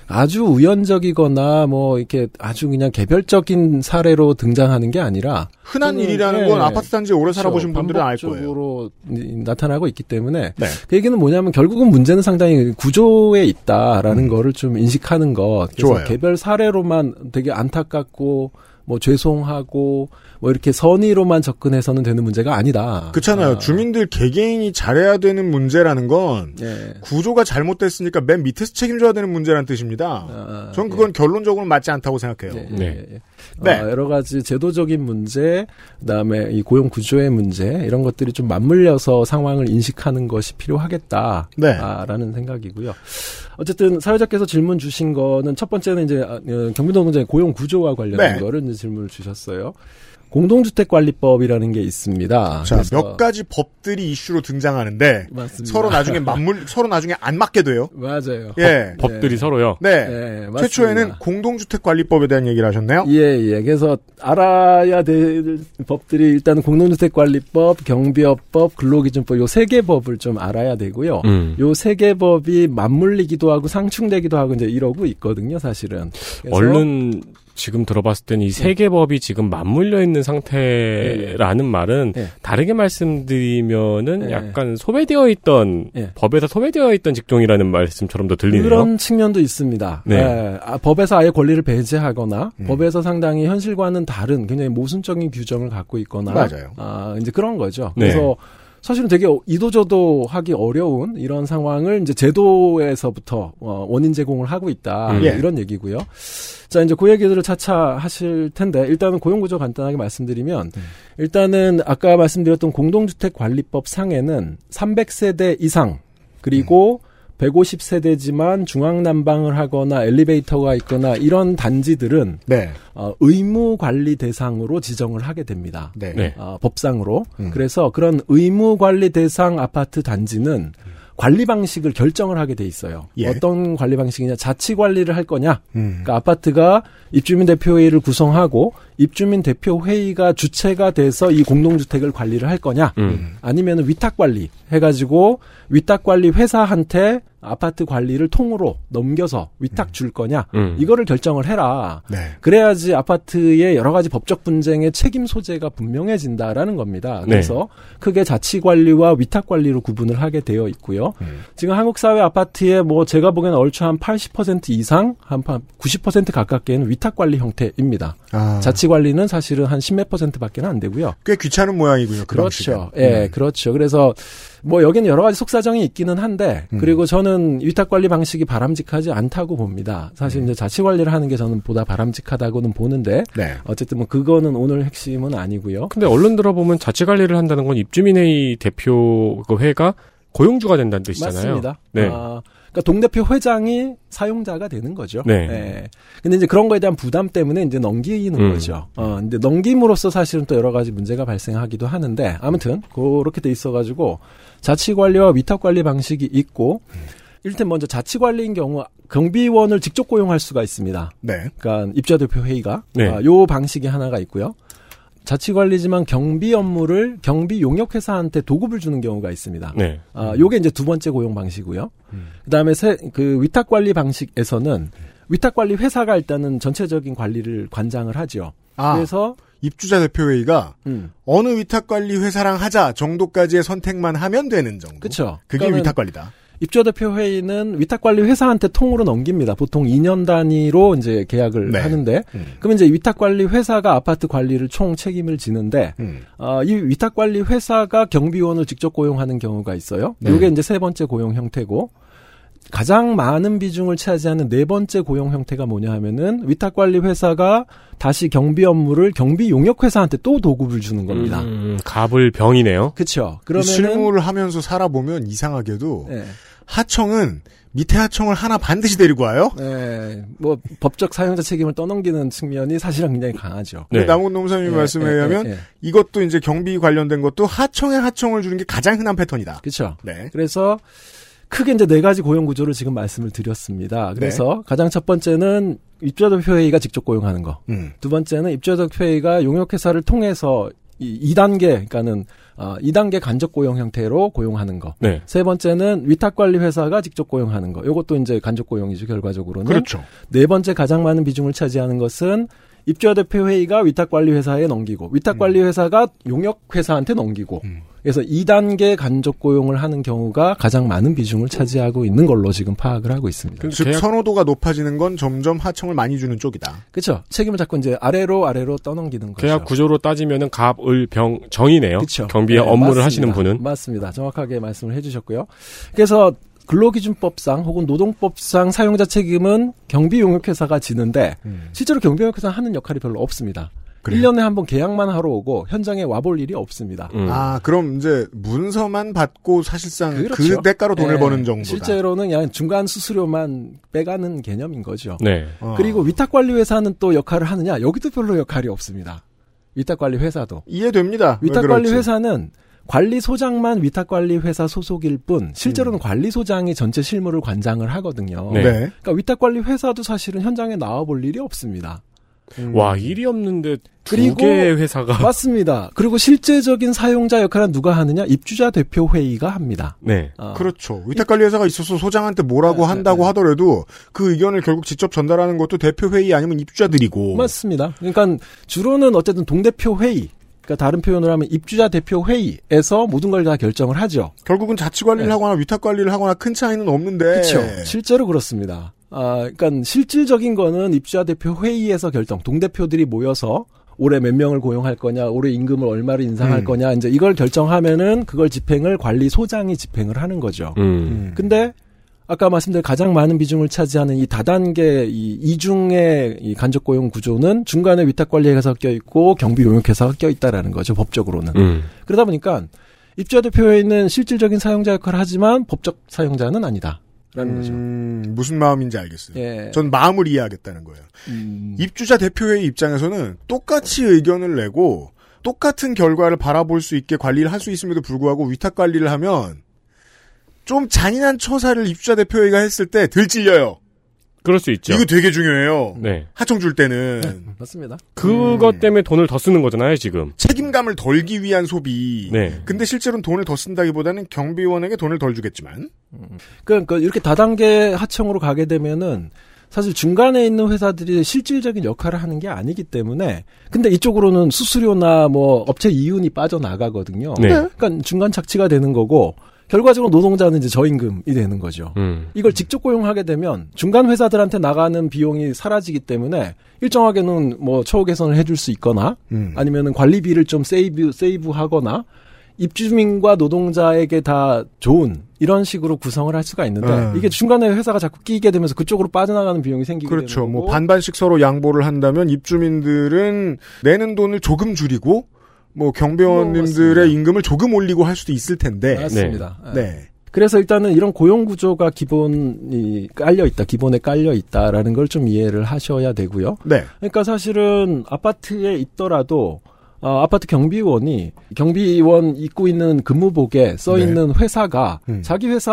아주 우연적이거나 뭐 이렇게 아주 그냥 개별적인 사례로 등장하는 게 아니라 흔한 일이라는 예, 건 아파트 단지에 오래 그렇죠. 살아보신 분들은 알 거예요. 나타나고 있기 때문에 네. 그 얘기는 뭐냐면 결국은 문제는 상당히 구조에 있다라는 거를 좀 인식하는 것. 그래서 음. 좋아요. 개별 사례로만 되게 안타깝고 뭐 죄송하고 뭐 이렇게 선의로만 접근해서는 되는 문제가 아니다. 그렇잖아요. 아, 주민들 개개인이 잘해야 되는 문제라는 건 예. 구조가 잘못됐으니까 맨 밑에서 책임져야 되는 문제라는 뜻입니다. 아, 전 그건 결론적으로 맞지 않다고 생각해요. 예, 예, 네. 예, 예. 네. 어, 여러 가지 제도적인 문제, 그다음에 이 고용 구조의 문제 이런 것들이 좀 맞물려서 상황을 인식하는 것이 필요하겠다라는 네. 생각이고요. 어쨌든 사회자께서 질문 주신 거는 첫 번째는 이제 아, 어, 경비노동자의 고용 구조와 관련된 네. 거를 이제 질문을 주셨어요. 공동주택관리법이라는 게 있습니다. 자, 몇 가지 법들이 이슈로 등장하는데 맞습니다. 서로 나중에 맞물 *laughs* 서로 나중에 안 맞게 돼요. 맞아요. 예. 법 들이 서로요. 네. 네, 맞습니다. 최초에는 공동주택관리법에 대한 얘기를 하셨나요? 예, 예. 그래서 알아야 될 법들이 일단 공동주택관리법, 경비업법, 근로기준법 요 세 개 법을 좀 알아야 되고요. 음. 요세 개 법이 맞물리기도 하고 상충되기도 하고 이제 이러고 있거든요, 사실은. 그래서 얼른 지금 들어봤을 땐이세개 법이 지금 맞물려 있는 상태라는 말은 예. 다르게 말씀드리면은 예. 약간 소외되어 있던 예. 법에서 소외되어 있던 직종이라는 말씀처럼 더 들리네요. 그런 측면도 있습니다. 네. 예, 아, 법에서 아예 권리를 배제하거나 음. 법에서 상당히 현실과는 다른 굉장히 모순적인 규정을 갖고 있거나 맞아요. 아, 이제 그런 거죠. 네. 그래서 사실은 되게 이도저도 하기 어려운 이런 상황을 이제 제도에서부터 어, 원인 제공을 하고 있다 음. 예. 이런 얘기고요. 자 이제 그 얘기들을 차차 하실 텐데 일단은 고용구조 간단하게 말씀드리면 일단은 아까 말씀드렸던 공동주택 관리법 상에는 300세대 이상 그리고 150세대지만 중앙난방을 하거나 엘리베이터가 있거나 이런 단지들은 네. 어, 의무 관리 대상으로 지정을 하게 됩니다. 네. 네. 어, 법상으로. 음. 그래서 그런 의무 관리 대상 아파트 단지는 관리 방식을 결정을 하게 돼 있어요. 예. 어떤 관리 방식이냐, 자치 관리를 할 거냐. 음. 그러니까 아파트가 입주민 대표 회의를 구성하고 입주민 대표 회의가 주체가 돼서 이 공동주택을 관리를 할 거냐. 음. 아니면 위탁 관리 해가지고 위탁 관리 회사한테 아파트 관리를 통으로 넘겨서 위탁 줄 거냐. 음. 이거를 결정을 해라. 네. 그래야지 아파트의 여러 가지 법적 분쟁의 책임 소재가 분명해진다라는 겁니다. 네. 그래서 크게 자치 관리와 위탁 관리로 구분을 하게 되어 있고요. 음. 지금 한국 사회 아파트의 뭐 제가 보기에는 얼추 한 80% 이상, 한 90% 가깝게는 위탁 관리 형태입니다. 아, 자치 관리는 사실은 한 10몇 퍼센트밖에는 안 되고요. 꽤 귀찮은 모양이군요. 그 그렇죠. 예, 음. 그렇죠. 그래서 뭐 여기는 여러 가지 속사정이 있기는 한데 음. 그리고 저는 위탁 관리 방식이 바람직하지 않다고 봅니다. 사실 이제 자치 관리를 하는 게 저는 보다 바람직하다고는 보는데 네. 어쨌든 뭐 그거는 오늘 핵심은 아니고요. 근데 언론 들어보면 자치 관리를 한다는 건 입주민회의 대표 그 회가 고용주가 된다는 뜻이잖아요. 맞습니다. 네. 아, 그러니까 동대표 회장이 사용자가 되는 거죠. 네. 예. 근데 이제 그런 거에 대한 부담 때문에 이제 넘기는 음. 거죠. 어, 근데 넘김으로써 사실은 또 여러 가지 문제가 발생하기도 하는데 아무튼 그렇게 돼 있어가지고 자치 관리와 위탁 관리 방식이 있고 일단 먼저 자치 관리인 경우 경비원을 직접 고용할 수가 있습니다. 네. 그러니까 입주자 대표 회의가 네. 아, 요 방식이 하나가 있고요. 자치 관리지만 경비 업무를 경비 용역 회사한테 도급을 주는 경우가 있습니다. 네. 아, 요게 이제 두 번째 고용 방식이고요. 음. 그다음에 세, 그 위탁 관리 방식에서는 위탁 관리 회사가 일단은 전체적인 관리를 관장을 하죠. 아, 그래서 입주자 대표회의가 음, 어느 위탁관리 회사랑 하자 정도까지의 선택만 하면 되는 정도. 그렇죠. 그게 위탁관리다. 입주자 대표 회의는 위탁 관리 회사한테 통으로 넘깁니다. 보통 2년 단위로 이제 계약을 네. 하는데 음. 그러면 이제 위탁 관리 회사가 아파트 관리를 총 책임을 지는데 음. 어, 이 위탁 관리 회사가 경비원을 직접 고용하는 경우가 있어요. 네. 이게 이제 세 번째 고용 형태고 가장 많은 비중을 차지하는 네 번째 고용 형태가 뭐냐 하면은 위탁 관리 회사가 다시 경비 업무를 경비 용역 회사한테 또 도급을 주는 겁니다. 음, 갑을 병이네요. 그렇죠. 이 그러면은 실무를 하면서 살아보면 이상하게도 예. 하청은 밑에 하청을 하나 반드시 데리고 와요. 네, 뭐 법적 사용자 책임을 떠넘기는 측면이 사실은 굉장히 강하죠. 네. 남은 농사님 예, 말씀에 예, 의하면 예, 예. 이것도 이제 경비 관련된 것도 하청에 하청을 주는 게 가장 흔한 패턴이다. 그렇죠. 네. 그래서 크게 이제 네 가지 고용 구조를 지금 말씀을 드렸습니다. 그래서 가장 첫 번째는 입주자 대표 회의가 직접 고용하는 거. 음. 두 번째는 입주자 대표 회의가 용역회사를 통해서 이 2단계, 그러니까는 어, 2단계 간접 고용 형태로 고용하는 거. 네. 세 번째는 위탁 관리 회사가 직접 고용하는 거. 이것도 이제 간접 고용이죠, 결과적으로는. 그렇죠. 네 번째 가장 많은 비중을 차지하는 것은 입주자 대표 회의가 위탁 관리 회사에 넘기고 위탁 관리 음. 회사가 용역 회사한테 넘기고 그래서 2단계 간접 고용을 하는 경우가 가장 많은 비중을 차지하고 있는 걸로 지금 파악을 하고 있습니다. 즉 선호도가 높아지는 건 점점 하청을 많이 주는 쪽이다. 그렇죠. 책임을 자꾸 이제 아래로 아래로 떠넘기는 거죠. 계약 구조로 따지면은 갑, 을, 병, 정이네요. 그쵸. 경비의 네, 업무를 맞습니다. 하시는 분은. 맞습니다. 정확하게 말씀을 해주셨고요. 그래서 근로기준법상 혹은 노동법상 사용자 책임은 경비용역회사가 지는데 음. 실제로 경비용역회사는 하는 역할이 별로 없습니다. 1년에 한 번 계약만 하러 오고 현장에 와볼 일이 없습니다. 아, 그럼 이제 문서만 받고 사실상 그 그렇죠. 대가로 돈을 네. 버는 정도다. 실제로는 그냥 중간 수수료만 빼가는 개념인 거죠. 네. 어. 그리고 위탁관리 회사는 또 역할을 하느냐? 여기도 별로 역할이 없습니다. 위탁관리 회사도. 이해됩니다. 왜 위탁관리. 회사는 관리소장만 위탁관리 회사 소속일 뿐 실제로는 관리소장이 전체 실무를 관장을 하거든요. 네. 네. 그러니까 위탁관리 회사도 사실은 현장에 나와볼 일이 없습니다. 와, 일이 없는데 두 그리고 개의 회사가. 맞습니다. 그리고 실제적인 사용자 역할은 누가 하느냐? 입주자 대표 회의가 합니다. 네. 어. 그렇죠. 위탁관리 회사가 있어서 소장한테 뭐라고 네, 한다고 하더라도 그 의견을 결국 직접 전달하는 것도 대표 회의 아니면 입주자들이고. 맞습니다. 그러니까 주로는 어쨌든 동대표 회의. 그러니까 다른 표현을 하면 입주자 대표 회의에서 모든 걸 다 결정을 하죠. 결국은 자치 관리를 네. 하거나 위탁 관리를 하거나 큰 차이는 없는데. 그렇죠. 실제로 그렇습니다. 아, 그러니까 실질적인 거는 입주자 대표 회의에서 결정. 동대표들이 모여서 올해 몇 명을 고용할 거냐, 올해 임금을 얼마를 인상할 음. 거냐, 이제 이걸 결정하면은 그걸 집행을 관리 소장이 집행을 하는 거죠. 음. 근데 아까 말씀드린 가장 많은 비중을 차지하는 이 다단계 이 이중의 이 간접 고용 구조는 중간에 위탁 관리 회사가 껴 있고 경비 용역 회사가 껴 있다라는 거죠 법적으로는. 음. 그러다 보니까 입주자 대표회의는 실질적인 사용자 역할을 하지만 법적 사용자는 아니다 라는 거죠. 음, 무슨 마음인지 알겠어요. 예. 전 마음을 이해하겠다는 거예요. 음, 입주자 대표회의 입장에서는 똑같이 의견을 내고 똑같은 결과를 바라볼 수 있게 관리를 할 수 있음에도 불구하고 위탁 관리를 하면 좀 잔인한 처사를 입주자 대표회의가 했을 때 들찔려요. 그럴 수 있죠. 이거 되게 중요해요. 네. 하청 줄 때는 맞습니다. 그것 때문에 돈을 더 쓰는 거잖아요, 지금. 책임감을 덜기 위한 소비. 네. 근데 실제로는 돈을 더 쓴다기보다는 경비원에게 돈을 덜 주겠지만 그러니까 이렇게 다단계 하청으로 가게 되면은 사실 중간에 있는 회사들이 실질적인 역할을 하는 게 아니기 때문에 근데 이쪽으로는 수수료나 뭐 업체 이윤이 빠져나가거든요. 네. 그러니까 중간 착취가 되는 거고 결과적으로 노동자는 이제 저임금이 되는 거죠. 음. 이걸 직접 고용하게 되면 중간 회사들한테 나가는 비용이 사라지기 때문에 일정하게는 뭐 처우 개선을 해줄 수 있거나 음. 아니면은 관리비를 좀 세이브 세이브하거나 입주민과 노동자에게 다 좋은 이런 식으로 구성을 할 수가 있는데 음. 이게 중간에 회사가 자꾸 끼게 되면서 그쪽으로 빠져나가는 비용이 생기게 그렇죠. 되는 뭐 거고 반반씩 서로 양보를 한다면 입주민들은 내는 돈을 조금 줄이고 뭐 뭐, 경비원님들의. 임금을 조금 올리고 할 수도 있을 텐데. 맞습니다. 네. 예. 그래서 일단은 이런 고용 구조가 기본이 깔려 있다, 기본에 깔려 있다라는 걸 좀 이해를 하셔야 되고요. 네. 그러니까 사실은 아파트에 있더라도 어, 아파트 경비원이 경비원 입고 있는 근무복에 써 네. 있는 회사가 음. 자기 회사,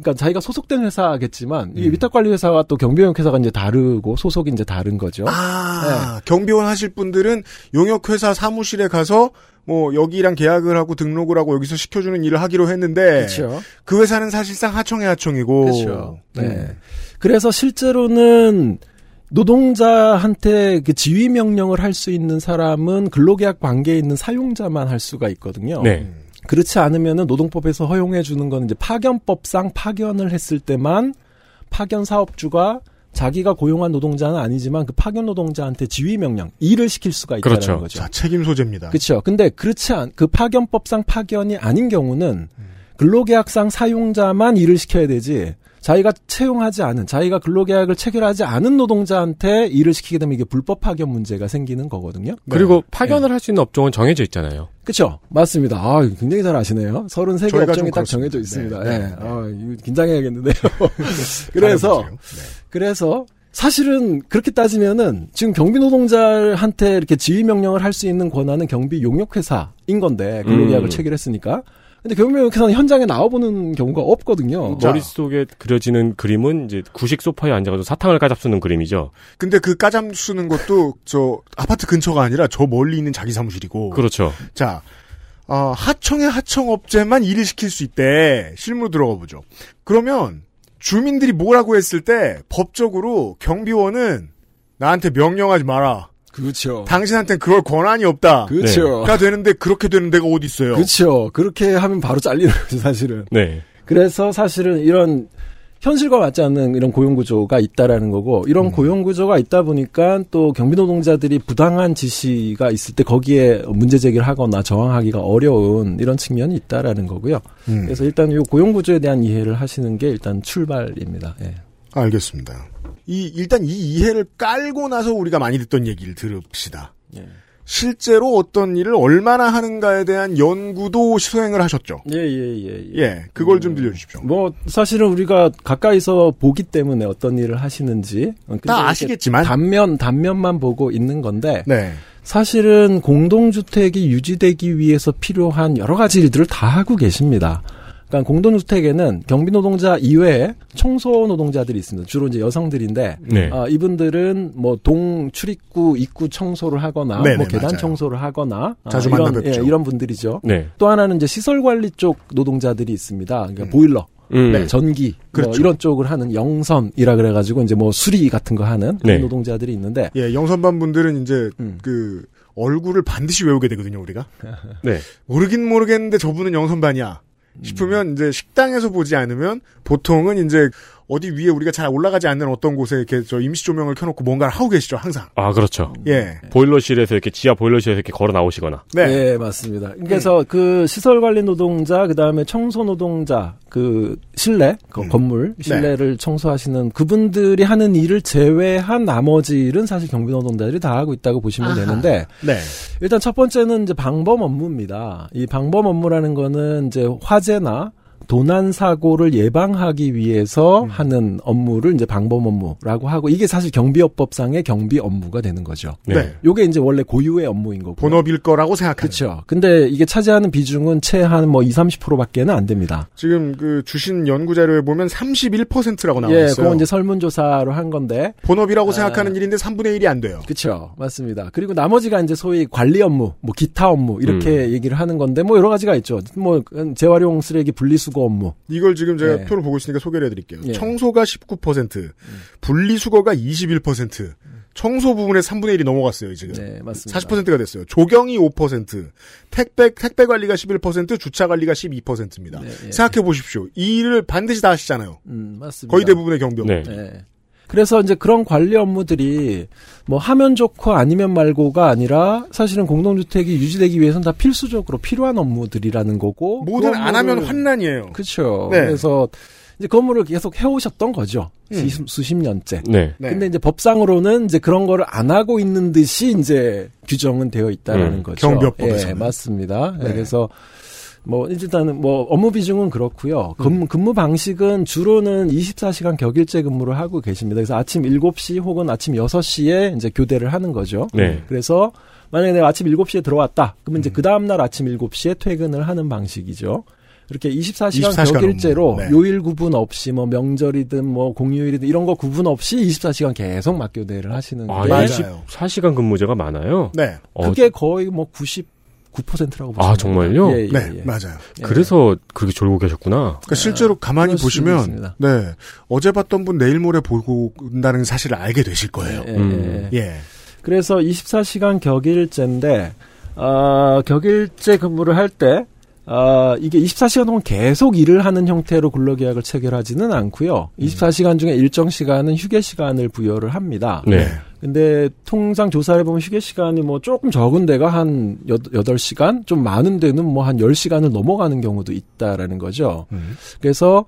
그러니까 자기가 소속된 회사겠지만 이게 음. 위탁 관리 회사와 또 경비원 회사가 이제 다르고 소속이 이제 다른 거죠. 아, 경비원 하실 분들은 용역 회사 사무실에 가서 뭐 여기랑 계약을 하고 등록을 하고 여기서 시켜주는 일을 하기로 했는데 그렇죠. 그 회사는 사실상 하청의 하청이고 그렇죠. 네. 음. 그래서 실제로는 노동자한테 그 지휘 명령을 할 수 있는 사람은 근로계약 관계에 있는 사용자만 할 수가 있거든요. 네. 그렇지 않으면은 노동법에서 허용해 주는 건 이제 파견법상 파견을 했을 때만 파견 사업주가 자기가 고용한 노동자는 아니지만 그 파견 노동자한테 지휘 명령 일을 시킬 수가 있다는 그렇죠. 거죠. 자, 책임 소재입니다. 그렇죠. 근데 그렇지 않, 그 파견법상 파견이 아닌 경우는 근로계약상 사용자만 일을 시켜야 되지 자기가 채용하지 않은, 자기가 근로계약을 체결하지 않은 노동자한테 일을 시키게 되면 이게 불법 파견 문제가 생기는 거거든요. 그리고 파견을 할수 있는 업종은 정해져 있잖아요. 그렇죠. 맞습니다. 아, 굉장히 잘 아시네요. 33개 저희가 업종이 좀딱 그렇습니다. 정해져 있습니다. 네, 예. 네, 아, 긴장해야겠는데요. *laughs* *laughs* 그래서, 그래서, 사실은 그렇게 따지면은 지금 경비 노동자한테 이렇게 지휘 명령을 할 수 있는 권한은 경비 용역 회사인 건데 근로계약을 음. 체결했으니까. 근데 경비 용역회사는 현장에 나와보는 경우가 없거든요. 머릿속에 그려지는 그림은 이제 구식 소파에 앉아가지고 사탕을 까잡수는 그림이죠. 근데 그 까잠 쓰는 것도 저 아파트 근처가 아니라 저 멀리 있는 자기 사무실이고. 그렇죠. 자, 어, 하청의 하청업체만 일을 시킬 수 있대. 실무로 들어가 보죠. 그러면 주민들이 뭐라고 했을 때 법적으로 경비원은 나한테 명령하지 마라. 그렇죠. 당신한테는 그럴 권한이 없다. 그렇죠. 가 되는데 그렇게 되는 데가 어디 있어요? 그렇죠. 그렇게 하면 바로 잘리는 거죠, *laughs* 사실은. 네. 그래서 사실은 이런 현실과 맞지 않는 이런 고용 구조가 있다라는 거고 이런 음. 고용 구조가 있다 보니까 또 경비 노동자들이 부당한 지시가 있을 때 거기에 문제 제기를 하거나 저항하기가 어려운 이런 측면이 있다라는 거고요. 음. 그래서 일단 이 고용 구조에 대한 이해를 하시는 게 일단 출발입니다. 예. 알겠습니다. 이 일단 이 이해를 깔고 나서 우리가 많이 듣던 얘기를 들읍시다. 예. 실제로 어떤 일을 얼마나 하는가에 대한 연구도 수행을 하셨죠. 예, 예, 예, 예. 예, 그걸 좀 들려주십시오. 뭐 사실은 우리가 가까이서 보기 때문에 어떤 일을 하시는지 어, 근데 이렇게 아시겠지만. 단면 단면만 보고 있는 건데 네. 사실은 공동주택이 유지되기 위해서 필요한 여러 가지 일들을 다 하고 계십니다. 그러니까 공동주택에는 경비 노동자 이외에 청소 노동자들이 있습니다. 주로 이제 여성들인데 네. 아, 이분들은 뭐 동 출입구 입구 청소를 하거나 네네, 뭐 계단 맞아요. 청소를 하거나 아, 자주 이런 만나 뵙죠. 예, 이런 분들이죠. 네. 또 하나는 이제 시설 관리 쪽 노동자들이 있습니다. 그러니까 보일러, 음. 네, 전기, 그렇죠. 뭐 이런 쪽을 하는 영선이라 그래가지고 이제 뭐 수리 같은 거 하는 네. 노동자들이 있는데 예, 영선반 분들은 이제 음. 그 얼굴을 반드시 외우게 되거든요, 우리가. 네. 모르긴 모르겠는데 저분은 영선반이야. 싶으면 이제 식당에서 보지 않으면 보통은 이제 어디 위에 우리가 잘 올라가지 않는 어떤 곳에 이렇게 저 임시 조명을 켜놓고 뭔가를 하고 계시죠, 항상. 아, 그렇죠. 예. 보일러실에서 이렇게 지하 보일러실에서 이렇게 걸어 나오시거나. 네. 예, 맞습니다. 그래서 그 시설 관리 노동자, 그 다음에 청소 노동자, 그 실내, 그 음. 건물 네. 실내를 청소하시는 그분들이 하는 일을 제외한 나머지 일은 사실 경비 노동자들이 다 하고 있다고 보시면 아하. 되는데 네. 일단 첫 번째는 이제 방범 업무입니다. 이 방범 업무라는 거는 이제 화재나 도난 사고를 예방하기 위해서 음. 하는 업무를 이제 방범 업무라고 하고 이게 사실 경비업법상의 경비 업무가 되는 거죠. 네. 네. 요게 이제 원래 고유의 업무인 거고. 본업일 거라고 생각하는. 그렇죠. 근데 이게 차지하는 비중은 채 한 뭐 2, 30%밖에는 안 됩니다. 지금 그 주신 연구 자료에 보면 31%라고 나와 예, 있어요. 그건 이제 설문조사로 한 건데. 본업이라고 아. 생각하는 일인데 3분의 1이 안 돼요. 그렇죠. 맞습니다. 그리고 나머지가 이제 소위 관리 업무, 뭐 기타 업무 이렇게 음. 얘기를 하는 건데 뭐 여러 가지가 있죠. 뭐 재활용 쓰레기 분리수거 업무. 이걸 지금 제가 예. 표를 보고 있으니까 소개를 해드릴게요. 예. 청소가 19%, 분리수거가 21%, 청소 부분에 3분의 1이 넘어갔어요, 지금. 네, 맞습니다. 40%가 됐어요. 조경이 5%, 택배, 택배 관리가 11%, 주차 관리가 12%입니다. 네, 예. 생각해 보십시오. 이 일을 반드시 다 하시잖아요. 음, 맞습니다. 거의 대부분의 경비 업무. 네. 네. 그래서 이제 그런 관리 업무들이 뭐 하면 좋고 아니면 말고가 아니라 사실은 공동주택이 유지되기 위해서는 다 필수적으로 필요한 업무들이라는 거고 뭐든 그 안 하면 환난이에요. 그렇죠. 네. 그래서 이제 그 업무를 계속 해오셨던 거죠. 음. 수- 수십 년째. 네. 네. 근데 이제 법상으로는 이제 그런 거를 안 하고 있는 듯이 이제 규정은 되어 있다라는 음, 거죠. 경비업법에서는. 예, 맞습니다. 예, 네. 그래서 뭐 일단은 뭐 업무 비중은 그렇고요. 음. 근무, 근무 방식은 주로는 24시간 격일제 근무를 하고 계십니다. 그래서 아침 7시 혹은 아침 6시에 이제 교대를 하는 거죠. 네. 그래서 만약에 내가 아침 7시에 들어왔다. 그러면 음. 이제 그 다음 날 아침 7시에 퇴근을 하는 방식이죠. 이렇게 24시간 24시간 격일제로. 네. 요일 구분 없이 뭐 명절이든 뭐 공휴일이든 이런 거 구분 없이 24시간 계속 맞교대를 하시는 아, 게 맞아요. 24시간 근무제가 많아요? 네. 어, 그게 거의 뭐 99%라고 보시면 아, 정말요? 예, 예, 네, 예. 맞아요. 그래서 그렇게 졸고 계셨구나. 그러니까 실제로 가만히 그럴 수도 보시면. 네. 어제 봤던 분 내일 모레 보고 온다는 사실을 알게 되실 거예요. 예, 음. 예. 예. 그래서 24시간 격일제인데 어, 격일제 근무를 할 때 어, 이게 24시간 동안 계속 일을 하는 형태로 근로계약을 체결하지는 않고요. 24시간 중에 일정 시간은 휴게 시간을 부여를 합니다. 네. 근데 통상 조사해 보면 휴게 시간이 뭐 조금 적은 데가 한 8시간, 좀 많은 데는 뭐한 10시간을 넘어가는 경우도 있다라는 거죠. 음. 그래서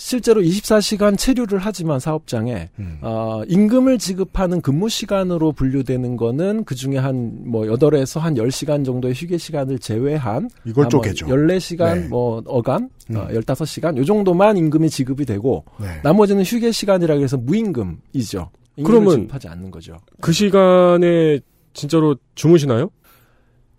실제로 24시간 체류를 하지만 사업장에 음. 어, 임금을 지급하는 근무 시간으로 분류되는 거는 그 중에 한 뭐 8에서 한 10시간 정도의 휴게 시간을 제외한 이걸 아, 뭐 쪼개죠. 14시간 네. 뭐 어간 음. 어, 15시간 요 정도만 임금이 지급이 되고 네. 나머지는 휴게 시간이라 해서 무임금이죠. 임금을 그러면 지급하지 않는 거죠. 그 시간에 진짜로 주무시나요?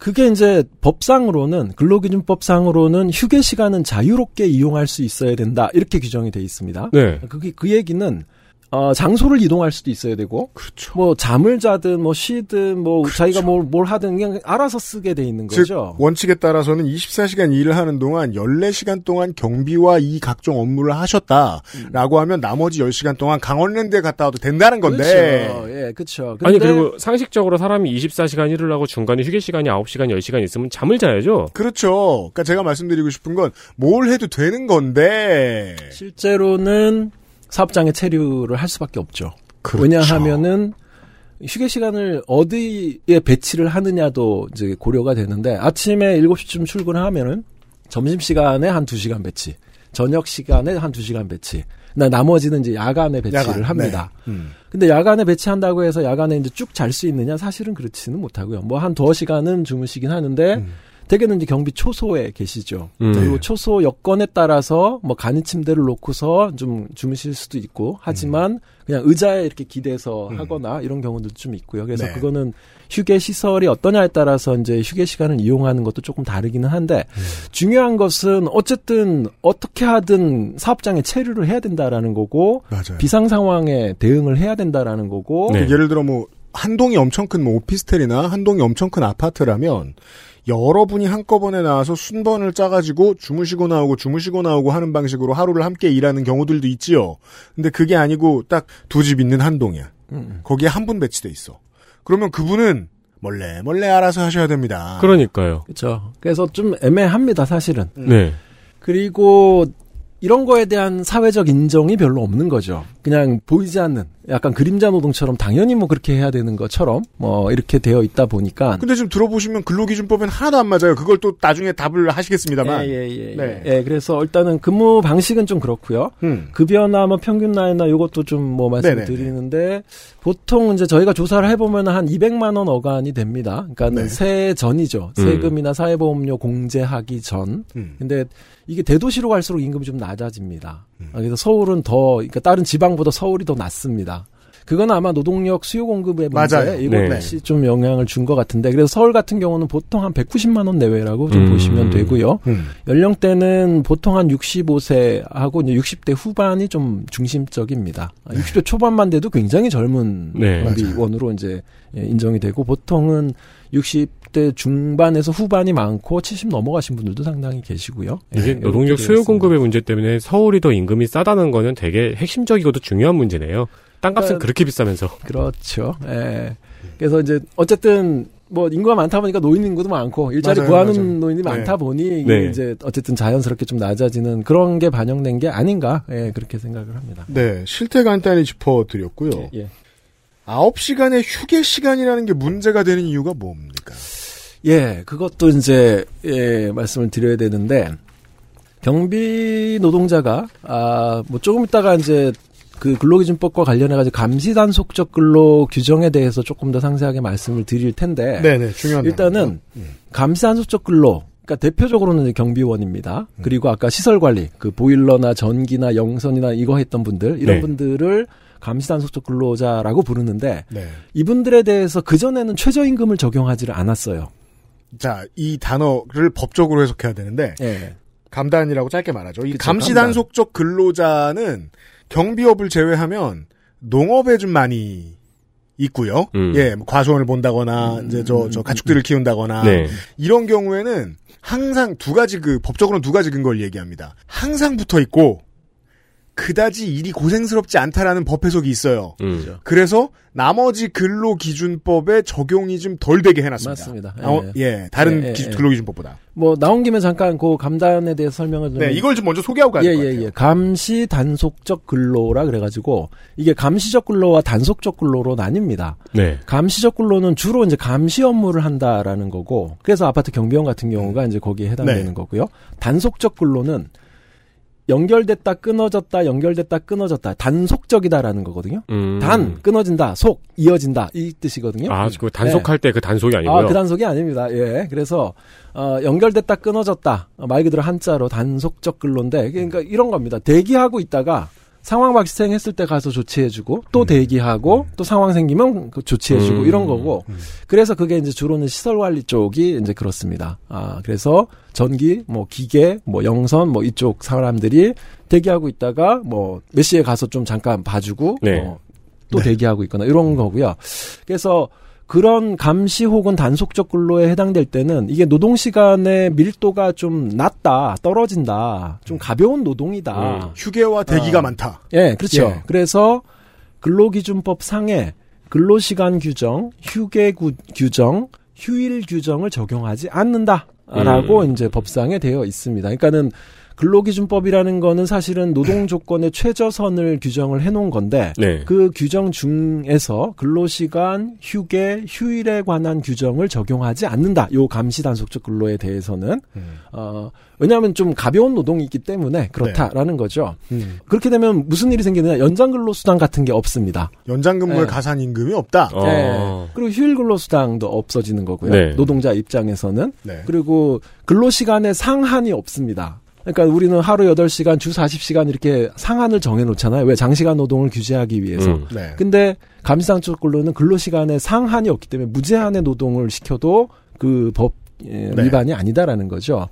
그게 이제 법상으로는 근로기준법상으로는 휴게 시간은 자유롭게 이용할 수 있어야 된다 이렇게 규정이 돼 있습니다. 네. 그게 그 얘기는 어, 장소를 이동할 수도 있어야 되고, 그렇죠. 뭐 잠을 자든 뭐 쉬든 뭐 자기가 뭘, 뭘 하든 그냥 알아서 쓰게 돼 있는 즉 거죠. 원칙에 따라서는 24시간 일을 하는 동안 14시간 동안 경비와 이 각종 업무를 하셨다라고 하면 나머지 10시간 동안 강원랜드에 갔다 와도 된다는 건데 그렇죠. 예, 그렇죠. 아니 그리고 상식적으로 사람이 24시간 일을 하고 중간에 휴게 시간이 9시간, 10시간 있으면 잠을 자야죠. 그렇죠. 그러니까 제가 말씀드리고 싶은 건 뭘 해도 되는 건데 실제로는 사업장에 체류를 할 수밖에 없죠. 그렇죠. 왜냐하면은 휴게 시간을 어디에 배치를 하느냐도 이제 고려가 되는데 아침에 7시쯤 출근을 하면은 점심 시간에 한 2시간 배치, 저녁 시간에 한 2시간 배치. 나 나머지는 이제 야간에 배치를 야간, 합니다. 네. 음. 근데 야간에 배치한다고 해서 야간에 이제 쭉 잘 수 있느냐? 사실은 그렇지는 못하고요. 뭐 한 두어 시간은 주무시긴 하는데 음. 대개는 이제 경비 초소에 계시죠. 음. 그리고 초소 여건에 따라서 뭐 간이 침대를 놓고서 좀 주무실 수도 있고 하지만 그냥 의자에 이렇게 기대서 음. 하거나 이런 경우들도 좀 있고요. 그래서 네. 그거는 휴게 시설이 어떠냐에 따라서 이제 휴게 시간을 이용하는 것도 조금 다르기는 한데 음. 중요한 것은 어쨌든 어떻게 하든 사업장에 체류를 해야 된다라는 거고 맞아요. 비상 상황에 대응을 해야 된다라는 거고 네. 예를 들어 뭐 한 동이 엄청 큰 뭐 오피스텔이나 한 동이 엄청 큰 아파트라면 여러분이 한꺼번에 나와서 순번을 짜가지고 주무시고 나오고 주무시고 나오고 하는 방식으로 하루를 함께 일하는 경우들도 있지요. 근데 그게 아니고 딱 두 집 있는 한 동이야. 음. 거기에 한 분 배치돼 있어. 그러면 그분은 몰래 몰래 알아서 하셔야 됩니다. 그러니까요. 그렇죠. 그래서 좀 애매합니다, 사실은. 네. 그리고 이런 거에 대한 사회적 인정이 별로 없는 거죠. 그냥 보이지 않는 약간 그림자 노동처럼 당연히 뭐 그렇게 해야 되는 것처럼 뭐 이렇게 되어 있다 보니까 근데 지금 들어보시면 근로기준법엔 하나도 안 맞아요. 그걸 또 나중에 답을 하시겠습니다만. 예, 예, 예. 네. 예, 그래서 일단은 근무 방식은 좀 그렇고요. 음. 급여나 뭐 평균 나이나 요것도 좀 뭐 말씀을 네네네. 드리는데 보통 이제 저희가 조사를 해보면 한 200만 원 어간이 됩니다. 그러니까는 네. 세해 전이죠. 음. 세금이나 사회보험료 공제하기 전. 음. 근데 이게 대도시로 갈수록 임금이 좀 낮아집니다. 음. 아, 그래서 서울은 더, 그러니까 다른 지방보다 서울이 더 낮습니다. 그건 아마 노동력 수요 공급의 문제. 이것이 네. 좀 영향을 준 것 같은데 그래서 서울 같은 경우는 보통 한 190만 원 내외라고 좀 음. 보시면 되고요. 음. 연령대는 보통 한 65세하고 이제 60대 후반이 좀 중심적입니다. 아, 60대 초반만 돼도 굉장히 젊은 네. 경비원으로 이제 예, 인정이 되고 보통은 60 대 중반에서 후반이 많고 70 넘어가신 분들도 상당히 계시고요. 이게 예, 노동력 수요 공급의 문제 때문에 서울이 더 임금이 싸다는 거는 되게 핵심적이고도 중요한 문제네요. 땅값은 그러니까- 그렇게 비싸면서. 그렇죠. 예. 그래서 이제 어쨌든 뭐 인구가 많다 보니까 노인 인구도 많고 일자리 맞아요, 구하는 맞아요. 노인이 네. 많다 보니 이게 네. 이제 어쨌든 자연스럽게 좀 낮아지는 그런 게 반영된 게 아닌가 예, 그렇게 생각을 합니다. 네, 실태 간단히 짚어드렸고요. 예, 예. 9시간의 휴게 시간이라는 게 문제가 되는 이유가 뭡니까? 예, 그것도 이제 예, 말씀을 드려야 되는데 경비 노동자가 아 뭐 조금 있다가 이제 그 근로기준법과 관련해 가지고 감시 단속적 근로 규정에 대해서 조금 더 상세하게 말씀을 드릴 텐데 네네, 중요한 일단은. 음. 감시 단속적 근로 그러니까 대표적으로는 경비원입니다. 음. 그리고 아까 시설 관리, 그 보일러나 전기나 영선이나 이거 했던 분들 이런 네. 분들을 감시 단속적 근로자라고 부르는데 네. 이분들에 대해서 그 전에는 최저임금을 적용하지를 않았어요. 자, 이 단어를 법적으로 해석해야 되는데 예. 감단이라고 짧게 말하죠. 이 그쵸, 감시 감단. 근로자는 경비업을 제외하면 농업에 좀 많이 있고요. 음. 예, 뭐 과수원을 본다거나 음, 이제 저, 저 가축들을 키운다거나 네. 이런 경우에는 항상 두 가지 그 법적으로는 두 가지 근거를 얘기합니다. 항상 붙어 있고 그다지 일이 고생스럽지 않다라는 법 해석이 있어요. 음. 그래서 나머지 근로 기준법에 적용이 좀 덜 되게 해놨습니다. 맞습니다. 아, 어, 예, 다른 예, 예, 기- 예. 근로 기준법보다. 뭐 나온 김에 잠깐 그 감단에 대해서 설명을 좀 네, 이걸 좀 먼저 소개하고 가야 예, 될것 예, 같아요. 예. 감시 단속적 근로라 그래가지고 이게 감시적 근로와 단속적 근로로 나뉩니다. 네. 감시적 근로는 주로 이제 감시 업무를 한다라는 거고 그래서 아파트 경비원 같은 경우가 이제 거기에 해당되는 네. 거고요. 단속적 근로는 연결됐다 끊어졌다 연결됐다 끊어졌다 단속적이다라는 거거든요. 음. 단 끊어진다 속 이어진다 이 뜻이거든요. 아, 그 단속할 때그 단속이 아니고요. 아, 그 단속이 아닙니다. 예. 그래서, 어, 연결됐다 끊어졌다. 어, 말 그대로 한자로 단속적 근로인데, 그러니까 이런 겁니다. 대기하고 있다가 상황 발생했을 때 가서 조치해주고, 또 대기하고, 또 상황 생기면 그 조치해주고, 음. 이런 거고, 그래서 그게 이제 주로는 시설 관리 쪽이 이제 그렇습니다. 아, 그래서 전기, 뭐 기계, 뭐 영선, 뭐 이쪽 사람들이 대기하고 있다가 뭐 몇 시에 가서 좀 잠깐 봐주고, 네. 뭐또 대기하고 있거나 이런 거고요. 그래서 그런 감시 혹은 단속적 근로에 해당될 때는 이게 노동 시간의 밀도가 좀 낮다, 떨어진다, 좀 가벼운 노동이다. 음. 휴게와 대기가 아. 많다. 예, 그렇죠. 예. 그래서 근로기준법 상에 근로시간 규정, 휴게 구- 규정, 휴일 규정을 적용하지 않는다라고 음. 이제 법상에 되어 있습니다. 그러니까는 근로기준법이라는 거는 사실은 노동 조건의 최저선을 규정을 해놓은 건데 네. 그 규정 중에서 근로시간, 휴게, 휴일에 관한 규정을 적용하지 않는다. 요 감시 단속적 근로에 대해서는 어 왜냐하면 좀 가벼운 노동이 있기 때문에 그렇다라는 거죠. 음. 그렇게 되면 무슨 일이 생기느냐? 연장 근로 수당 같은 게 없습니다. 연장 근무에 네. 가산 임금이 없다. 어. 네. 그리고 휴일 근로 수당도 없어지는 거고요. 네. 노동자 입장에서는 네. 그리고 근로 시간에 상한이 없습니다. 그러니까 우리는 하루 8시간, 주 40시간 이렇게 상한을 정해 놓잖아요. 왜 장시간 노동을 규제하기 위해서. 음. 네. 근데 감시상적 근로는 근로시간에 상한이 없기 때문에 무제한의 노동을 시켜도 그법 네. 위반이 아니다라는 거죠.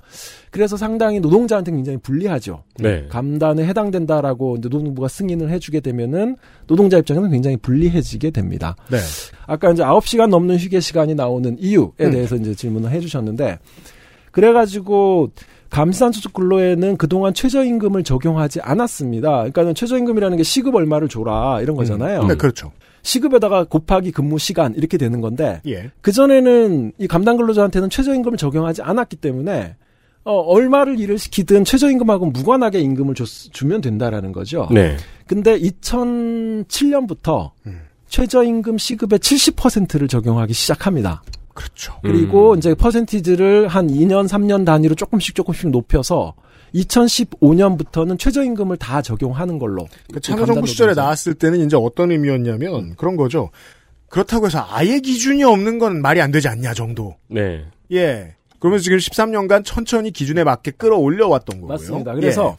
그래서 상당히 노동자한테 굉장히 불리하죠. 네. 감단에 해당된다라고 노동부가 승인을 해주게 되면은 노동자 입장에서는 굉장히 불리해지게 됩니다. 네. 아까 이제 9시간 넘는 휴게 시간이 나오는 이유에 음. 대해서 이제 질문을 해주셨는데 그래가지고 감시단소적 근로에는 그동안 최저임금을 적용하지 않았습니다. 그러니까는 최저임금이라는 게 시급 얼마를 줘라 이런 거잖아요. 네, 그렇죠. 시급에다가 곱하기 근무 시간 이렇게 되는 건데 예. 그 전에는 이 감당 근로자한테는 최저임금을 적용하지 않았기 때문에 어, 얼마를 일을 시키든 최저임금하고 무관하게 임금을 줬, 주면 된다라는 거죠. 네. 근데 2007년부터 최저임금 시급의 70%를 적용하기 시작합니다. 그렇죠. 그리고 음. 이제 퍼센티지를 한 2년, 3년 단위로 조금씩 조금씩 높여서 2015년부터는 최저임금을 다 적용하는 걸로. 그 참여정부 시절에 나왔을 때는 이제 어떤 의미였냐면 그런 거죠. 그렇다고 해서 아예 기준이 없는 건 말이 안 되지 않냐 정도. 네. 예. 그러면서 지금 13년간 천천히 기준에 맞게 끌어올려 왔던 거고요. 맞습니다. 그래서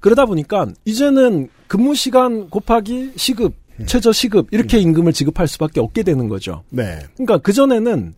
그러다 보니까 이제는 근무 시간 곱하기 시급, 최저 시급 이렇게 임금을 지급할 수밖에 없게 되는 거죠. 예. 네. 그러니까 그 전에는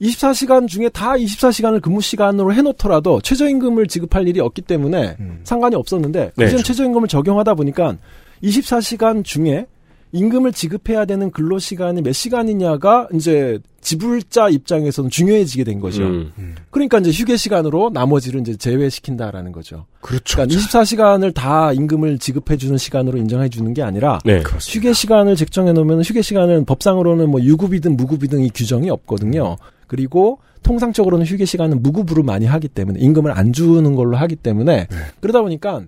24시간 중에 다 24시간을 근무 시간으로 해놓더라도 최저임금을 지급할 일이 없기 때문에 상관이 없었는데 네. 이젠 최저임금을 적용하다 보니까 24시간 중에 임금을 지급해야 되는 근로 시간이 몇 시간이냐가 이제 지불자 입장에서는 중요해지게 된 거죠. 음. 그러니까 이제 휴게 시간으로 나머지를 이제 제외시킨다라는 거죠. 그렇죠. 그러니까 24시간을 다 임금을 지급해 주는 시간으로 인정해 주는 게 아니라 네. 휴게 시간을 책정해 놓으면 휴게 시간은 법상으로는 뭐 유급이든 무급이든 이 규정이 없거든요. 그리고 통상적으로는 휴게 시간은 무급으로 많이 하기 때문에 임금을 안 주는 걸로 하기 때문에 그러다 보니까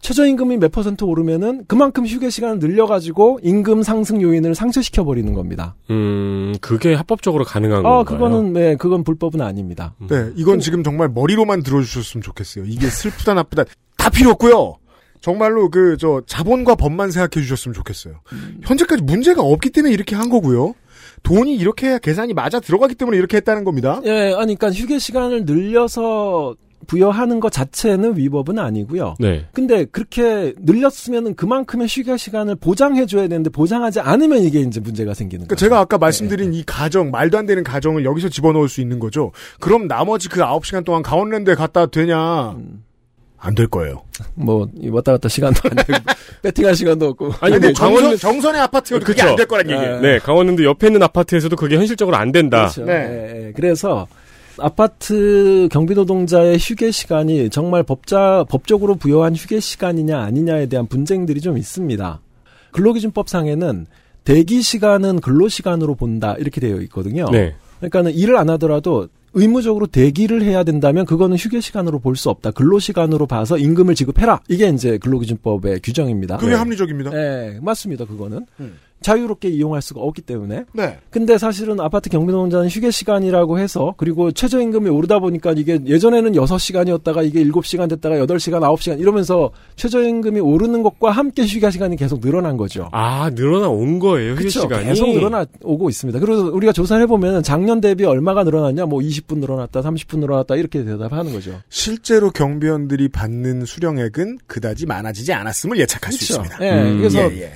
최저임금이 몇 퍼센트 오르면은 그만큼 휴게 시간을 늘려가지고 임금 상승 요인을 상쇄시켜 버리는 겁니다. 음, 그게 합법적으로 가능한 아, 건가요? 그거는 네, 그건 불법은 아닙니다. 네, 이건 지금 정말 머리로만 들어주셨으면 좋겠어요. 이게 슬프다 나쁘다 다 필요 없고요. 정말로 그 저 자본과 법만 생각해 주셨으면 좋겠어요. 현재까지 문제가 없기 때문에 이렇게 한 거고요. 돈이 이렇게 해야 계산이 맞아 들어가기 때문에 이렇게 했다는 겁니다. 예, 아니, 그러니까 휴게 시간을 늘려서 부여하는 것 자체는 위법은 아니고요. 네. 근데 그렇게 늘렸으면은 그만큼의 휴게 시간을 보장해 줘야 되는데 보장하지 않으면 이게 이제 문제가 생기는 그러니까 거죠. 제가 아까 말씀드린 이 가정, 말도 안 되는 가정을 여기서 집어넣을 수 있는 거죠. 그럼 나머지 그 9시간 동안 강원랜드에 갔다 되냐? 안될 거예요. *laughs* 뭐 왔다 갔다 시간도 안 되고 *laughs* 배팅할 시간도 없고. 아니, 근데 뭐 정선, 강원 정선 의 아파트여도 그게. 안 될 거란 얘기예요. 네, 강원랜드 옆에 있는 아파트에서도 그게 현실적으로 안 된다. 그렇죠. 네. 예, 예. 그래서 아파트 경비 노동자의 휴게 시간이 정말 법자 법적으로 부여한 휴게 시간이냐 아니냐에 대한 분쟁들이 좀 있습니다. 근로기준법상에는 대기 시간은 근로 시간으로 본다 이렇게 되어 있거든요. 네. 그러니까는 일을 안 하더라도 의무적으로 대기를 해야 된다면 그거는 휴게 시간으로 볼 수 없다. 근로 시간으로 봐서 임금을 지급해라. 이게 이제 근로기준법의 규정입니다. 그게 합리적입니다. 네, 맞습니다. 그거는. 음. 자유롭게 이용할 수가 없기 때문에. 네. 근데 사실은 아파트 경비노동자는 휴게 시간이라고 해서 그리고 최저임금이 오르다 보니까 이게 예전에는 6시간이었다가 이게 7시간 됐다가 8시간, 9시간 이러면서 최저임금이 오르는 것과 함께 휴게 시간이 계속 늘어난 거죠. 아, 늘어나 온 거예요, 휴게 그쵸? 시간이. 계속 늘어나 오고 있습니다. 그래서 우리가 조사를 해 보면 작년 대비 얼마가 늘어났냐, 뭐 20분 늘어났다, 30분 늘어났다, 이렇게 대답하는 거죠. 실제로 경비원들이 받는 수령액은 그다지 많아지지 않았음을 예측할 수 그쵸? 있습니다. 예, 음. 그래서 예, 예.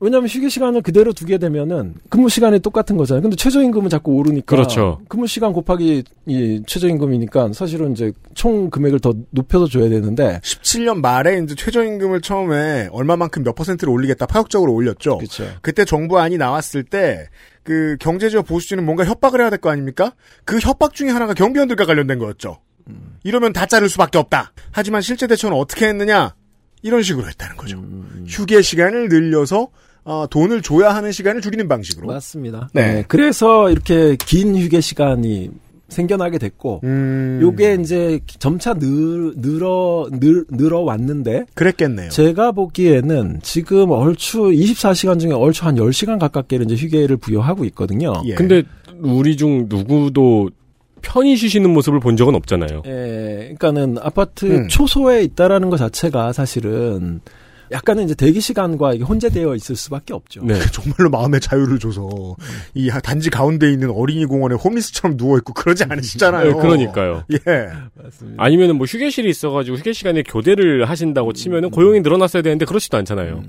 왜냐하면 휴게 시간을 그대로 두게 되면은 근무 시간이 똑같은 거잖아요. 근데 최저임금은 자꾸 오르니까 그렇죠. 근무 시간 곱하기 이 최저임금이니까 사실은 이제 총 금액을 더 높여서 줘야 되는데 17년 말에 이제 최저임금을 처음에 얼마만큼 몇 퍼센트를 올리겠다 파격적으로 올렸죠. 그렇죠. 그때 정부안이 나왔을 때 그 경제지와 보수진은 뭔가 협박을 해야 될 거 아닙니까? 그 협박 중에 하나가 경비원들과 관련된 거였죠. 이러면 다 자를 수밖에 없다. 하지만 실제 대처는 어떻게 했느냐? 이런 식으로 했다는 거죠. 음, 휴게 시간을 늘려서 어, 돈을 줘야 하는 시간을 줄이는 방식으로. 맞습니다. 네. 네. 그래서 이렇게 긴 휴게 시간이 생겨나게 됐고 음, 요게 이제 점차 늘, 늘어 늘, 늘어 왔는데 그랬겠네요. 제가 보기에는 지금 얼추 24시간 중에 얼추 한 10시간 가깝게는 이제 휴게를 부여하고 있거든요. 예. 근데 우리 중 누구도 편히 쉬시는 모습을 본 적은 없잖아요. 예, 그러니까는 아파트 음. 초소에 있다라는 것 자체가 사실은 약간은 이제 대기 시간과 이게 혼재되어 있을 수밖에 없죠. 네. *laughs* 정말로 마음의 자유를 줘서 이 단지 가운데 있는 어린이 공원에 홈리스처럼 누워 있고 그러지 않으시잖아요. 네, 그러니까요. 예. 맞습니다. 아니면은 뭐 휴게실이 있어가지고 휴게 시간에 교대를 하신다고 치면은 고용이 늘어났어야 되는데 그렇지도 않잖아요.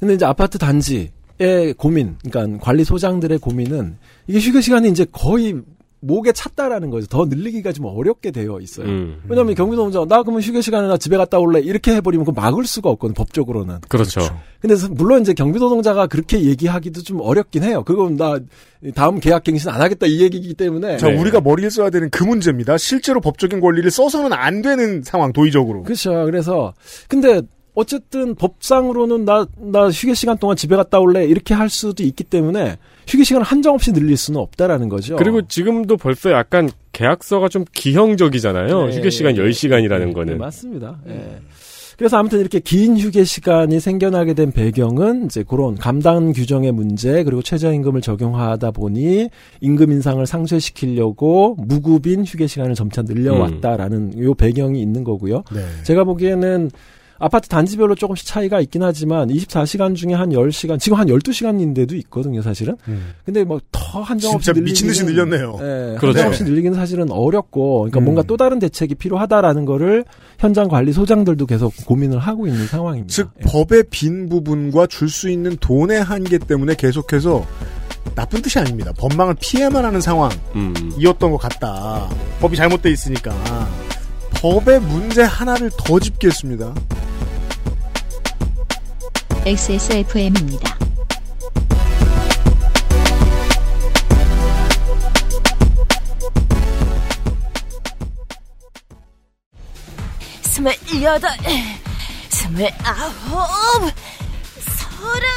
근데 이제 아파트 단지 의 고민, 그러니까 관리 소장들의 고민은 이게 휴게 시간이 이제 거의 목에 찼다라는 거죠. 더 늘리기가 좀 어렵게 되어 있어요. 음. 왜냐하면 경비노동자 나 그러면 휴게 시간에 나 집에 갔다 올래 이렇게 해버리면 그 막을 수가 없거든 법적으로는. 그렇죠. 근데 서- 물론 이제 경비노동자가 그렇게 얘기하기도 좀 어렵긴 해요. 그건 나 다음 계약 갱신 안 하겠다 이 얘기이기 때문에. 자, 네. 우리가 머리를 써야 되는 그 문제입니다. 실제로 법적인 권리를 써서는 안 되는 상황, 도의적으로. 그렇죠. 그래서 근데 어쨌든 법상으로는 나 나 휴게 시간 동안 집에 갔다 올래 이렇게 할 수도 있기 때문에 휴게 시간을 한정 없이 늘릴 수는 없다라는 거죠. 그리고 지금도 벌써 약간 계약서가 좀 기형적이잖아요. 네. 휴게 시간 10시간이라는 네, 거는. 맞습니다. 예. 그래서 아무튼 이렇게 긴 휴게 시간이 생겨나게 된 배경은 이제 그런 감당 규정의 문제 그리고 최저임금을 적용하다 보니 임금 인상을 상쇄시키려고 무급인 휴게 시간을 점차 늘려왔다라는 요 배경이 있는 거고요. 네. 제가 보기에는 아파트 단지별로 조금씩 차이가 있긴 하지만 24시간 중에 한 10시간, 지금 한 12시간인데도 있거든요, 사실은. 음. 근데 뭐 더 한정 없이 진짜 늘리기는 미친 듯이 늘렸네요. 예, 그렇죠. 한정 없이 늘리기는 사실은 어렵고 그러니까 음. 뭔가 또 다른 대책이 필요하다라는 거를 현장 관리 소장들도 계속 고민을 하고 있는 상황입니다. 즉, 예. 법의 빈 부분과 줄 수 있는 돈의 한계 때문에 계속해서 나쁜 뜻이 아닙니다. 법망을 피해만 하는 상황이었던 음. 것 같다. 법이 잘못돼 있으니까. 법의 문제 하나를 더 짚겠습니다. XSFM입니다. 스물여덟, 스물아홉, 서른.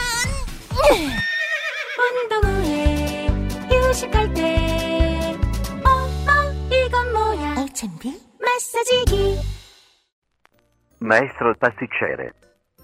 운동 후에 휴식할 때 어어 이건 뭐야 알찬비? 마사지기 Maestro pasticcere.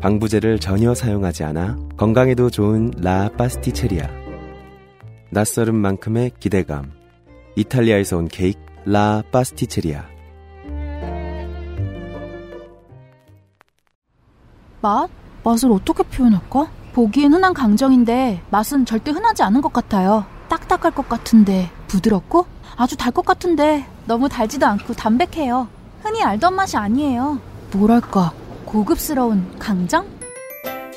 방부제를 전혀 사용하지 않아 건강에도 좋은 라 파스티체리아. 낯설은 만큼의 기대감. 이탈리아에서 온 케이크 라 파스티체리아. 맛? 맛을 어떻게 표현할까? 보기엔 흔한 강정인데 맛은 절대 흔하지 않은 것 같아요. 딱딱할 것 같은데 부드럽고 아주 달 것 같은데 너무 달지도 않고 담백해요. 흔히 알던 맛이 아니에요. 뭐랄까 고급스러운 강정?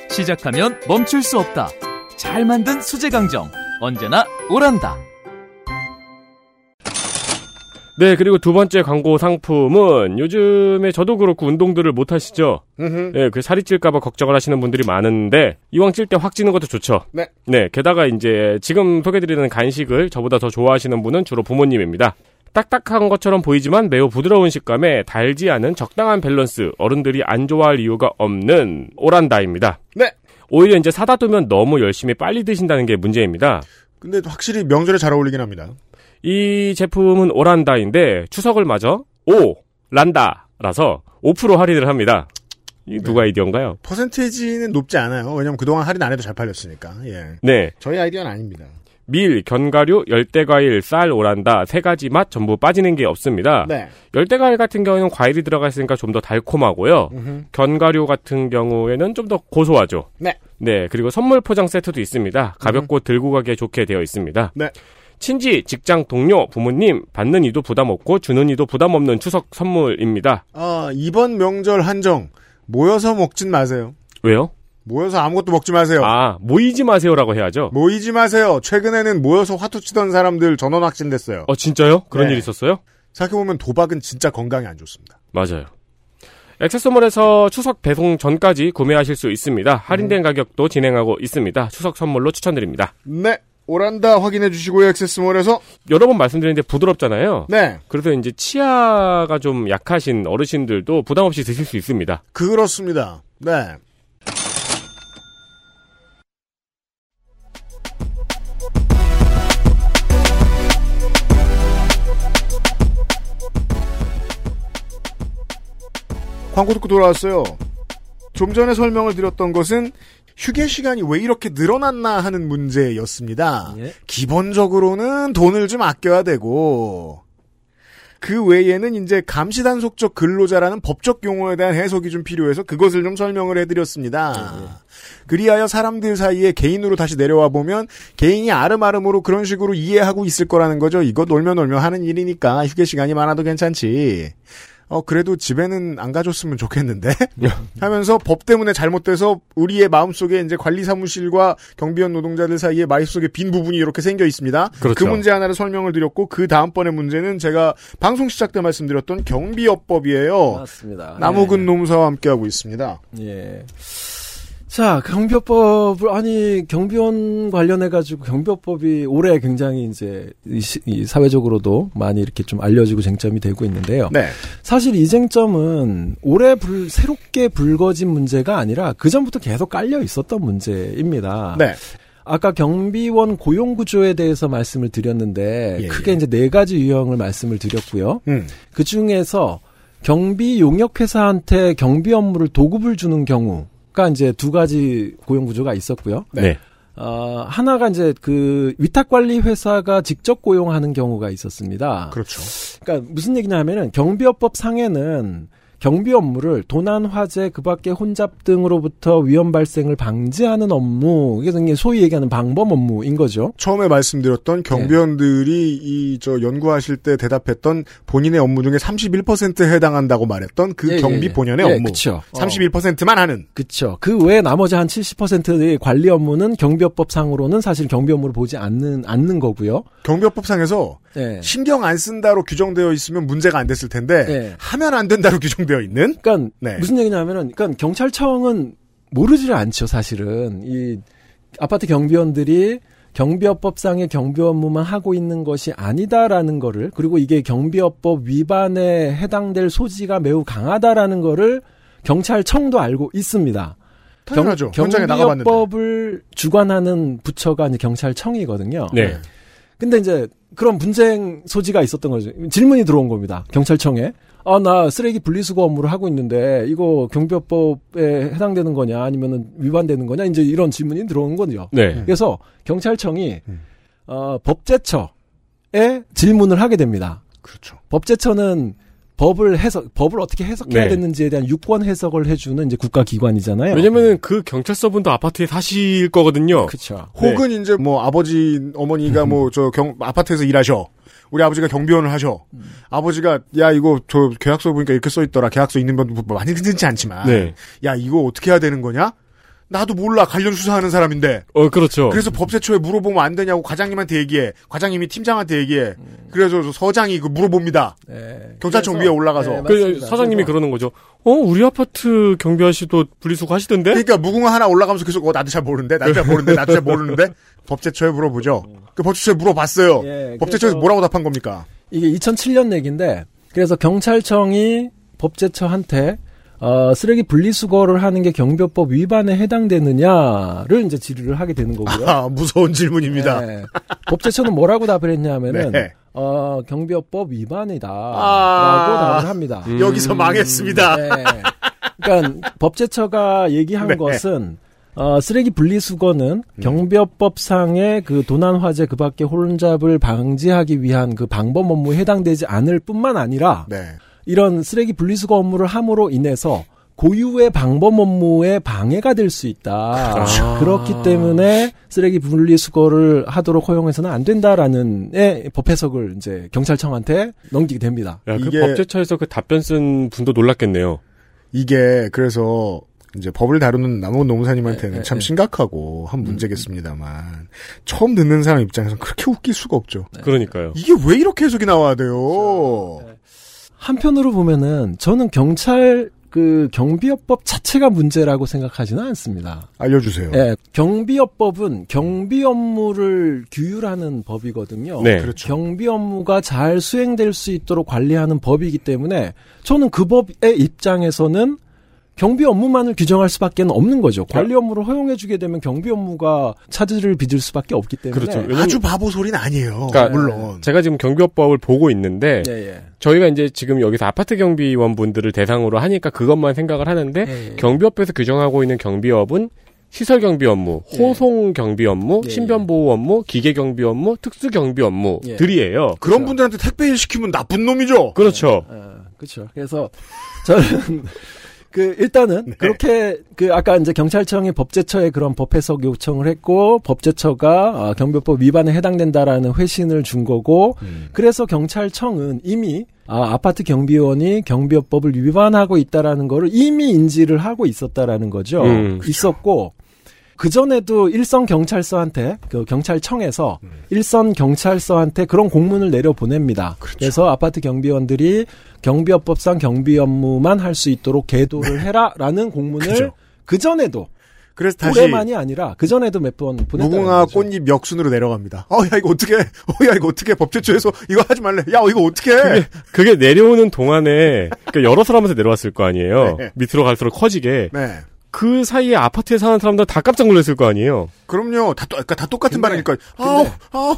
시작하면 멈출 수 없다. 잘 만든 수제 강정. 언제나 오란다. 네, 그리고 두 번째 광고 상품은 요즘에 저도 그렇고 운동들을 못 하시죠. 네, 그 살이 찔까봐 걱정을 하시는 분들이 많은데 이왕 찔 때 확 찌는 것도 좋죠. 네. 네, 게다가 이제 지금 소개드리는 간식을 저보다 더 좋아하시는 분은 주로 부모님입니다. 딱딱한 것처럼 보이지만 매우 부드러운 식감에 달지 않은 적당한 밸런스, 어른들이 안 좋아할 이유가 없는 오란다입니다. 네. 오히려 이제 사다 두면 너무 열심히 빨리 드신다는 게 문제입니다. 근데 확실히 명절에 잘 어울리긴 합니다. 이 제품은 오란다인데 추석을 맞아 오 란다라서 5% 할인을 합니다. 이 누가 아이디어인가요? 퍼센테이지는 높지 않아요. 왜냐면 그동안 할인 안 해도 잘 팔렸으니까. 예. 네. 저희 아이디어는 아닙니다. 밀, 견과류, 열대과일, 쌀, 오란다 세 가지 맛 전부 빠지는 게 없습니다. 네. 열대과일 같은 경우에는 과일이 들어가 있으니까 좀 더 달콤하고요. 음흠. 견과류 같은 경우에는 좀 더 고소하죠. 네. 네, 그리고 선물 포장 세트도 있습니다. 가볍고 들고 가기에 좋게 되어 있습니다. 네. 친지, 직장 동료, 부모님 받는 이도 부담 없고 주는 이도 부담 없는 추석 선물입니다. 아, 이번 명절 한정 모여서 먹진 마세요. 왜요? 모여서 아무것도 먹지 마세요. 아, 모이지 마세요라고 해야죠. 모이지 마세요. 최근에는 모여서 화투 치던 사람들 전원 확진됐어요. 어, 진짜요? 그런 네. 일 있었어요? 생각해보면 도박은 진짜 건강에 안 좋습니다. 맞아요. 액세스몰에서 추석 배송 전까지 구매하실 수 있습니다. 할인된 가격도 진행하고 있습니다. 추석 선물로 추천드립니다. 네. 오란다 확인해 주시고요. 액세스몰에서. 여러 번 말씀드렸는데 부드럽잖아요. 네. 그래서 이제 치아가 좀 약하신 어르신들도 부담 없이 드실 수 있습니다. 그렇습니다. 네. 광고 듣고 돌아왔어요. 좀 전에 설명을 드렸던 것은 휴게 시간이 왜 이렇게 늘어났나 하는 문제였습니다. 기본적으로는 돈을 좀 아껴야 되고 그 외에는 이제 감시단속적 근로자라는 법적 용어에 대한 해석이 좀 필요해서 그것을 좀 설명을 해드렸습니다. 그리하여 사람들 사이에 개인으로 다시 내려와 보면 개인이 아름아름으로 그런 식으로 이해하고 있을 거라는 거죠. 이거 놀면 놀면 하는 일이니까 휴게 시간이 많아도 괜찮지. 어, 그래도 집에는 안 가줬으면 좋겠는데? *laughs* *laughs* 하면서 법 때문에 잘못돼서 우리의 마음속에 이제 관리 사무실과 경비원 노동자들 사이에 마음속에 빈 부분이 이렇게 생겨 있습니다. 그렇죠. 그 문제 하나를 설명을 드렸고, 그 다음번의 문제는 제가 방송 시작 때 말씀드렸던 경비업법이에요. 맞습니다. 남욱은 노무사와 함께하고 있습니다. 예. 자, 경비업법을, 아니, 경비원 관련해 가지고 경비업법이 올해 굉장히 이제, 이, 시- 이 사회적으로도 많이 이렇게 좀 알려지고 쟁점이 되고 있는데요. 네. 사실 이 쟁점은 올해 불, 새롭게 불거진 문제가 아니라 그 전부터 계속 깔려 있었던 문제입니다. 네. 아까 경비원 고용 구조에 대해서 말씀을 드렸는데 예, 크게 이제 네 가지 유형을 말씀을 드렸고요. 음. 그 중에서 경비 용역 회사한테 경비 업무를 도급을 주는 경우 가 이제 두 가지 고용 구조가 있었고요. 네. 어, 하나가 이제 그 위탁 관리 회사가 직접 고용하는 경우가 있었습니다. 그렇죠. 그러니까 무슨 얘기냐면은 경비업법 상에는 경비 업무를 도난, 화재, 그 밖에 혼잡 등으로부터 위험 발생을 방지하는 업무, 이게 소위 얘기하는 방범 업무인 거죠. 처음에 말씀드렸던 경비원들이 이저 연구하실 때 대답했던 본인의 업무 중에 31%에 해당한다고 말했던 그 예, 예, 경비 예. 본연의 예, 업무. 그쵸. 어. 31%만 하는. 그쵸. 그 외에 나머지 한 70%의 관리 업무는 경비업법 상으로는 사실 경비 업무를 보지 않는, 않는 거고요. 경비업법상에서 예. 신경 안 쓴다로 규정되어 있으면 문제가 안 됐을 텐데 예. 하면 안 된다로 *laughs* 규정되어 있는. 그러니까 네. 무슨 얘기냐면은 그러니까 경찰청은 모르지를 않죠 사실은 이 아파트 경비원들이 경비업법상의 경비 업무만 하고 있는 것이 아니다라는 거를 그리고 이게 경비업법 위반에 해당될 소지가 매우 강하다라는 거를 경찰청도 알고 있습니다. 당연하죠. 나가봤는데. 경비업법을 주관하는 부처가 이제 경찰청이거든요. 네. 근데 이제 그런 분쟁 소지가 있었던 거죠. 질문이 들어온 겁니다. 경찰청에. 아, 나 쓰레기 분리수거 업무를 하고 있는데 이거 경비업법에 해당되는 거냐 아니면은 위반되는 거냐 이제 이런 질문이 들어온 거죠. 네. 그래서 경찰청이 어, 법제처에 질문을 하게 됩니다. 그렇죠. 법제처는 법을 해석 법을 어떻게 해석해야 네. 되는지에 대한 유권 해석을 해주는 이제 국가기관이잖아요. 왜냐면은 그 경찰서분도 아파트에 사실 거거든요. 그렇죠. 혹은 이제 뭐 아버지 어머니가 뭐 저 경 아파트에서 일하셔. 우리 아버지가 경비원을 하셔. 아버지가 야 이거 저 계약서 보니까 이렇게 써 있더라. 계약서 있는 건 많이 *laughs* 흔치 않지만. 네. 야 이거 어떻게 해야 되는 거냐? 나도 몰라 관련 수사하는 사람인데. 어 그렇죠. 그래서 법제처에 물어보면 안 되냐고 과장님한테 얘기해. 과장님이 팀장한테 얘기해. 그래서 저 서장이 그 물어봅니다. 경찰청 그래서- 위에 올라가서. 네, 그 그래서- 그러는 거죠. 어 우리 아파트 경비 아저씨도 분리수거 하시던데? 그러니까 무궁화 하나 올라가면서 계속 어 나도 잘 모르는데 나도 잘 모르는데 나도 잘 모르는데 *laughs* 법제처에 물어보죠. 그 법제처에 물어봤어요. 예, 법제처에서 그래서- 뭐라고 답한 겁니까? 이게 2007년 얘기인데 그래서 경찰청이 법제처한테 어, 쓰레기 분리수거를 하는 게 경비법 위반에 해당되느냐를 이제 질의를 하게 되는 거고요. 아 무서운 질문입니다. 네. 법제처는 뭐라고 답을 했냐면은 네. 어, 경비법 위반이다라고 아. 답을 합니다. 음. 여기서 망했습니다. 네. 그러니까 법제처가 얘기한 네. 것은 어, 쓰레기 분리수거는 음. 경비업법상의 그 도난 화재 그 밖에 혼잡을 방지하기 위한 그 방법 업무에 해당되지 않을 뿐만 아니라 네. 이런 쓰레기 분리수거 업무를 함으로 인해서 고유의 방법 업무에 방해가 될 수 있다. 그렇죠. 그렇기 때문에 쓰레기 분리수거를 하도록 허용해서는 안 된다라는 의법 해석을 이제 경찰청한테 넘기게 됩니다. 야, 그 이게- 법제처에서 그 답변 쓴 분도 놀랐겠네요. 이게 그래서 이제 법을 다루는 남원 노무사님한테는 네, 참 네. 심각하고 한 문제겠습니다만 처음 듣는 사람 입장에서는 그렇게 웃길 수가 없죠. 그러니까요. 이게 왜 이렇게 해석이 나와야 돼요? 한편으로 보면은 저는 경찰 그 경비업법 자체가 문제라고 생각하지는 않습니다. 알려주세요. 예, 경비업법은 경비 업무를 규율하는 법이거든요. 네. 그렇죠. 경비 업무가 잘 수행될 수 있도록 관리하는 법이기 때문에 저는 그 법의 입장에서는 경비 업무만을 규정할 수밖에 없는 거죠. 관리 업무를 허용해주게 되면 경비 업무가 차질을 빚을 수밖에 없기 때문에. 그렇죠. 아주 바보 소리는 아니에요. 그러니까 물론. 제가 지금 경비업법을 보고 있는데 예, 예. 저희가 이제 지금 여기서 아파트 경비원 분들을 대상으로 하니까 그것만 생각을 하는데 예, 예. 경비업에서 규정하고 있는 경비업은 시설 경비 업무, 예. 호송 경비 업무, 예, 신변 보호 업무, 기계 경비 업무, 특수 경비 업무들이에요. 그런 분들한테 택배 일 시키면 나쁜 놈이죠. 그렇죠. 그렇죠. 그래서 저는 그 일단은 네. 그렇게 그 아까 이제 경찰청이 법제처에 그런 법 해석 요청을 했고 법제처가 어, 경비법 위반에 해당된다라는 회신을 준 거고 음. 그래서 경찰청은 이미 아, 아파트 경비원이 경비업법을 위반하고 있다라는 거를 이미 인지를 하고 있었다라는 거죠. 음, 있었고 그 전에도 일선 경찰서한테 그 경찰청에서 일선 경찰서한테 그런 공문을 내려 보냅니다. 그래서 아파트 경비원들이 경비업법상 경비 업무만 할 수 있도록 계도를 해라라는 공문을. 그 전에도 그래서 다시 올해만이 아니라 그 전에도 몇 번 보냈다는 무궁화. 꽃잎 역순으로 내려갑니다. 어, 야, 이거 어떻게, 어, 야, 이거 어떻게 법제처에서 이거 하지 말래. 야, 이거 어떻게 해. 그게 내려오는 동안에 그러니까 여러 사람한테 내려왔을 거 아니에요. 네. 밑으로 갈수록 커지게. 네. 그 사이에 아파트에 사는 사람들 다 깜짝 놀랐을 거 아니에요. 그럼요. 다, 또- 그러니까 다 똑같은 근데- 반응일까요? 아우, 아우.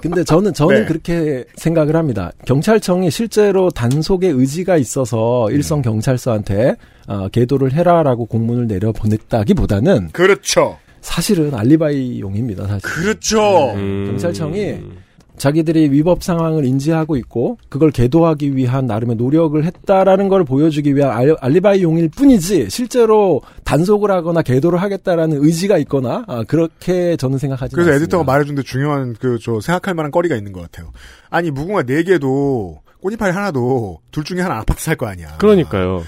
근데 저는 저는 네. 그렇게 생각을 합니다. 경찰청이 실제로 단속의 의지가 있어서 일선 경찰서한테 어, 계도를 해라라고 공문을 내려 보냈다기보다는 그렇죠. 사실은 알리바이용입니다. 사실. 그렇죠. 음. 경찰청이 자기들이 위법 상황을 인지하고 있고 그걸 계도하기 위한 나름의 노력을 했다라는 걸 보여주기 위한 알, 알리바이 용일 뿐이지 실제로 단속을 하거나 계도를 하겠다라는 의지가 있거나 아, 그렇게 저는 생각하지 그래서 않습니다. 에디터가 말해준데 중요한 그 저 생각할 만한 거리가 있는 것 같아요. 아니 무궁화 네 개도 꽃이파리 하나도 둘 중에 하나 아파트 살 거 아니야. 그러니까요.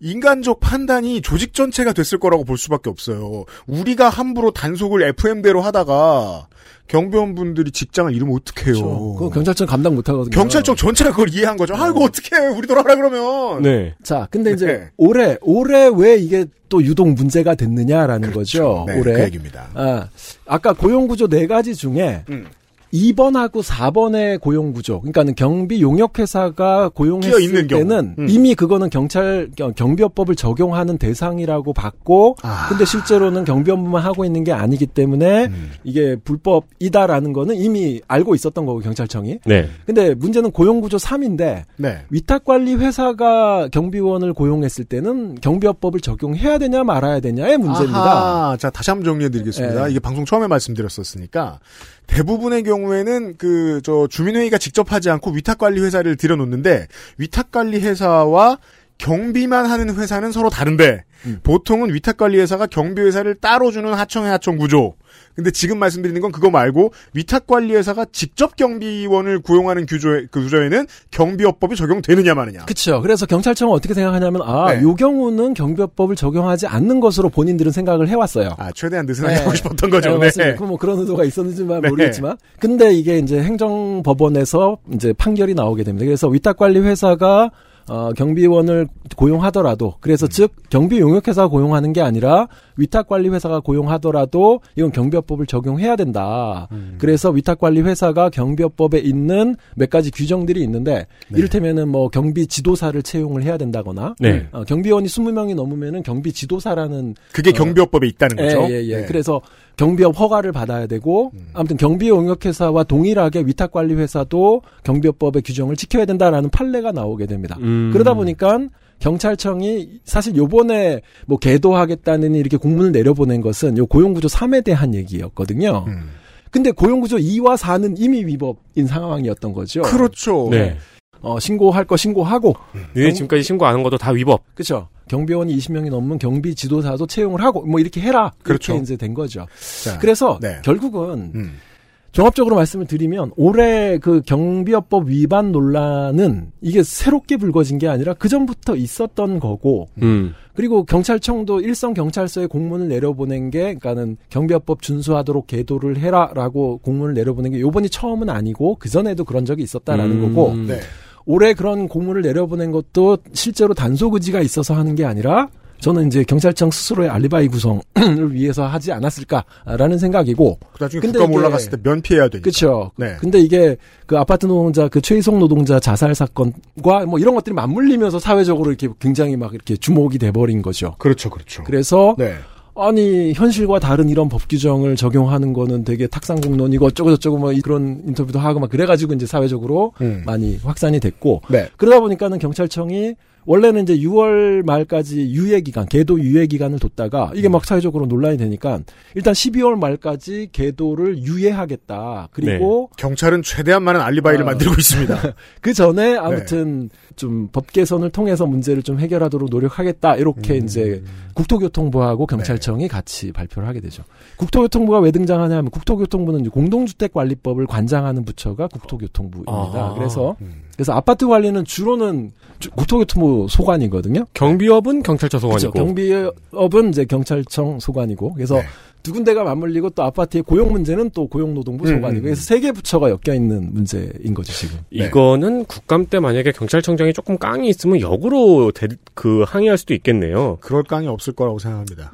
인간적 판단이 조직 전체가 됐을 거라고 볼 수밖에 없어요. 우리가 함부로 단속을 FM대로 하다가 경비원분들이 직장을 잃으면 어떡해요. 그렇죠. 그거 경찰청 감당 못하거든요. 경찰청 전체가 그걸 이해한 거죠. 아, 이거 어떡해. 우리도 하라 그러면. 네. 자, 근데 이제 네. 올해 올해 왜 이게 또 유독 문제가 됐느냐라는 거죠. 네, 올해. 그 얘기입니다. 아, 아까 고용구조 네 가지 중에 음. 2번하고 4번의 고용 구조, 그러니까는 경비 용역 회사가 끼어 고용했을. 때는 음. 이미 그거는 경찰 경- 경비업법을 적용하는 대상이라고 봤고, 아. 근데 실제로는 경비업만 하고 있는 게 아니기 때문에 음. 이게 불법이다라는 거는 이미 알고 있었던 거고 경찰청이. 네. 근데 문제는 고용 구조 3인데 네. 위탁 관리 회사가 경비원을 고용했을 때는 경비업법을 적용해야 되냐 말아야 되냐의 문제입니다. 아하, 자, 다시 한번 정리해 드리겠습니다. 네. 이게 방송 처음에 말씀드렸었으니까 대부분의 경우에는 그 저 주민회의가 직접 하지 않고 위탁관리 회사를 들여놓는데 위탁관리 회사와 경비만 하는 회사는 서로 다른데 음. 보통은 위탁관리회사가 경비회사를 따로 주는 하청의 하청 구조. 근데 지금 말씀드리는 건 그거 말고 위탁관리회사가 직접 경비원을 구용하는 규조에, 그 구조에는 경비업법이 적용되느냐 마느냐. 그렇죠. 그래서 경찰청은 어떻게 생각하냐면 아, 네. 요 경우는 경비업법을 적용하지 않는 것으로 본인들은 생각을 해왔어요. 아, 최대한 느슨하게 하고 싶었던 거죠. 네, 네. 그뭐 그런 의도가 있었는지만 네. 모르겠지만. 근데 이게 이제 행정법원에서 이제 판결이 나오게 됩니다. 그래서 위탁관리 회사가 어, 경비원을 고용하더라도 그래서 즉 경비 용역회사가 고용하는 게 아니라 위탁관리 회사가 고용하더라도 이건 경비업법을 적용해야 된다. 그래서 위탁관리 회사가 경비업법에 있는 몇 가지 규정들이 있는데 이를테면은 뭐 경비 지도사를 채용을 해야 된다거나 네. 어, 경비원이 20명이 넘으면은 경비 지도사라는 그게 경비업법에 있다는 거죠. 예, 예, 예. 네. 그래서 경비업 허가를 받아야 되고 아무튼 경비 용역회사와 동일하게 위탁관리 회사도 경비업법의 규정을 지켜야 된다라는 판례가 나오게 됩니다. 음. 그러다 보니까 경찰청이 사실 요번에 뭐 계도하겠다는 이렇게 공문을 내려보낸 것은 요 고용구조 3에 대한 얘기였거든요. 음. 근데 고용구조 2와 4는 이미 위법인 상황이었던 거죠. 그렇죠. 네. 어, 신고할 거 신고하고. 니네 지금까지 신고 안 한 것도 다 위법. 그렇죠. 경비원이 20명이 넘으면 경비 지도사도 채용을 하고 뭐 이렇게 해라. 그렇죠. 이렇게 이제 된 거죠. 자, 그래서 네. 결국은 음. 종합적으로 말씀을 드리면 올해 그 경비업법 위반 논란은 이게 새롭게 불거진 게 아니라 그 전부터 있었던 거고 음. 그리고 경찰청도 일선 경찰서에 공문을 내려보낸 게 그러니까는 경비업법 준수하도록 계도를 해라라고 공문을 내려보낸 게 요번이 처음은 아니고 그 전에도 그런 적이 있었다라는 음. 거고 네. 올해 그런 공문을 내려보낸 것도 실제로 단속 의지가 있어서 하는 게 아니라 저는 이제 경찰청 스스로의 알리바이 구성을 *clears throat* 위해서 하지 않았을까라는 생각이고. 나중에 근데 국감 올라갔을 때 면피해야 되니까. 그렇죠. 네. 근데 이게 그 아파트 노동자 그 최희성 노동자 자살 사건과 뭐 이런 것들이 맞물리면서 사회적으로 이렇게 굉장히 막 이렇게 주목이 돼버린 거죠. 그렇죠, 그렇죠. 그래서 네. 아니 현실과 다른 이런 법 규정을 적용하는 거는 되게 탁상공론이고 어쩌고 저쩌고 뭐 그런 인터뷰도 하고 막 그래가지고 이제 사회적으로 음. 많이 확산이 됐고 네. 그러다 보니까는 경찰청이 원래는 이제 6월 말까지 유예 기간, 계도 유예 기간을 뒀다가 이게 막 사회적으로 논란이 되니까 일단 12월 말까지 계도를 유예하겠다. 그리고 경찰은 최대한 많은 알리바이를 아. 만들고 있습니다. *laughs* 그 전에 아무튼 좀 법 개선을 통해서 문제를 좀 해결하도록 노력하겠다. 이렇게 이제 국토교통부하고 경찰청이 같이 발표를 하게 되죠. 국토교통부가 왜 등장하냐면 국토교통부는 공동주택관리법을 관장하는 부처가 국토교통부입니다. 아. 그래서 그래서 아파트 관리는 주로는 주- 국토교통부 소관이거든요. 경비업은 경찰청 소관이고. 그렇죠. 경비업은 이제 경찰청 소관이고 그래서 네. 두 군데가 맞물리고 또 아파트의 고용 문제는 또 고용노동부 음, 소관이고 음. 그래서 세 개 부처가 엮여 있는 문제인 거죠 지금. 이거는 국감 때 만약에 경찰청장이 조금 깡이 있으면 역으로 대- 그 항의할 수도 있겠네요. 그럴 깡이 없을 거라고 생각합니다.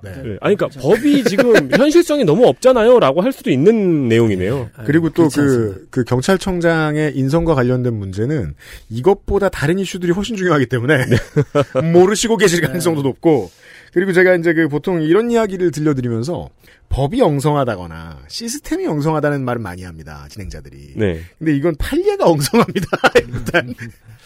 네. 네. 아니, 그러니까 법이 지금 *laughs* 현실성이 너무 없잖아요.라고 할 수도 있는 내용이네요. 그리고 또 그렇지 않습니다. 그, 그 경찰청장의 인선과 관련된 문제는 이것보다 다른 이슈들이 훨씬 중요하기 때문에 *laughs* 모르시고 계실 가능성도 높고 그리고 제가 이제 그 보통 이런 이야기를 들려드리면서 법이 엉성하다거나 시스템이 엉성하다는 말을 많이 합니다 진행자들이. 네. 근데 이건 판례가 *laughs* 엉성합니다 일단.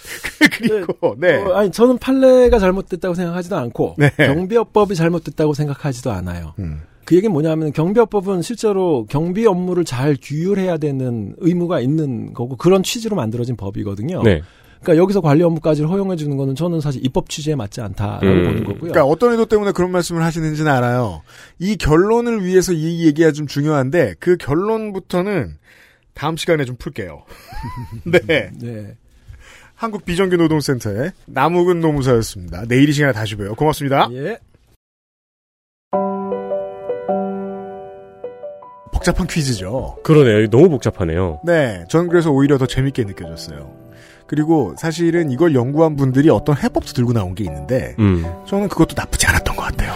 *laughs* 그리고 네. 어, 아니 저는 판례가 잘못됐다고 생각하지도 않고 네. 경비업법이 잘못됐다고 생각하지도 않아요. 음. 그 얘기는 뭐냐면 경비업법은 실제로 경비 업무를 잘 규율해야 되는 의무가 있는 거고 그런 취지로 만들어진 법이거든요. 네. 그러니까 여기서 관리 업무까지 허용해 주는 거는 저는 사실 입법 취지에 맞지 않다라고 음. 보는 거고요. 그러니까 어떤 의도 때문에 그런 말씀을 하시는지는 알아요. 이 결론을 위해서 이 얘기가 좀 중요한데 그 결론부터는 다음 시간에 좀 풀게요. *laughs* 네. 네. 한국 비정규 노동센터의 남욱은 노무사였습니다. 내일 이 시간에 다시 봬요. 고맙습니다. 예. 복잡한 퀴즈죠. 그러네요. 너무 복잡하네요. 네. 전 그래서 오히려 더 재밌게 느껴졌어요. 그리고 사실은 이걸 연구한 분들이 어떤 해법도 들고 나온 게 있는데 음. 저는 그것도 나쁘지 않았던 것 같아요.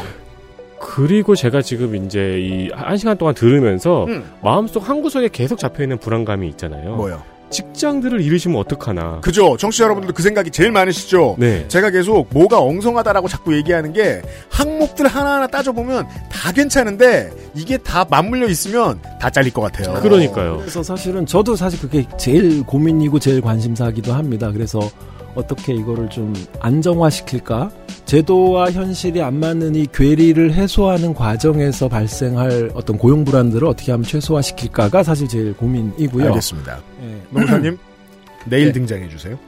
그리고 제가 지금 이제 이 한 시간 동안 들으면서 음. 마음속 한 구석에 계속 잡혀 있는 불안감이 있잖아요. 뭐요? 직장들을 잃으시면 어떡하나. 그죠? 청취자 여러분들도 그 생각이 제일 많으시죠? 네. 제가 계속 뭐가 엉성하다라고 자꾸 얘기하는 게 항목들 하나하나 따져보면 다 괜찮은데 이게 다 맞물려 있으면 다 잘릴 것 같아요. 그러니까요. 그래서 사실은 저도 사실 그게 제일 고민이고 제일 관심사기도 합니다. 그래서 어떻게 이거를 좀 안정화시킬까? 제도와 현실이 안 맞는 이 괴리를 해소하는 과정에서 발생할 어떤 고용 불안들을 어떻게 하면 최소화시킬까가 사실 제일 고민이고요. 알겠습니다. 예. 노무사님 *clears throat* 내일 네. 등장해 주세요.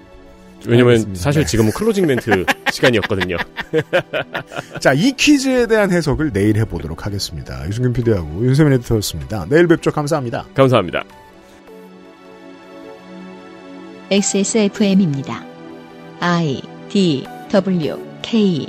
왜냐면 알겠습니다. 사실 네. 지금은 closing 멘트 *laughs* 시간이었거든요. *laughs* 자, 이 퀴즈에 대한 해석을 내일 해보도록 하겠습니다. 유승균 PD하고 윤세민 에디터였습니다. 내일 뵙죠. 감사합니다. 감사합니다. XSFM입니다. I D W K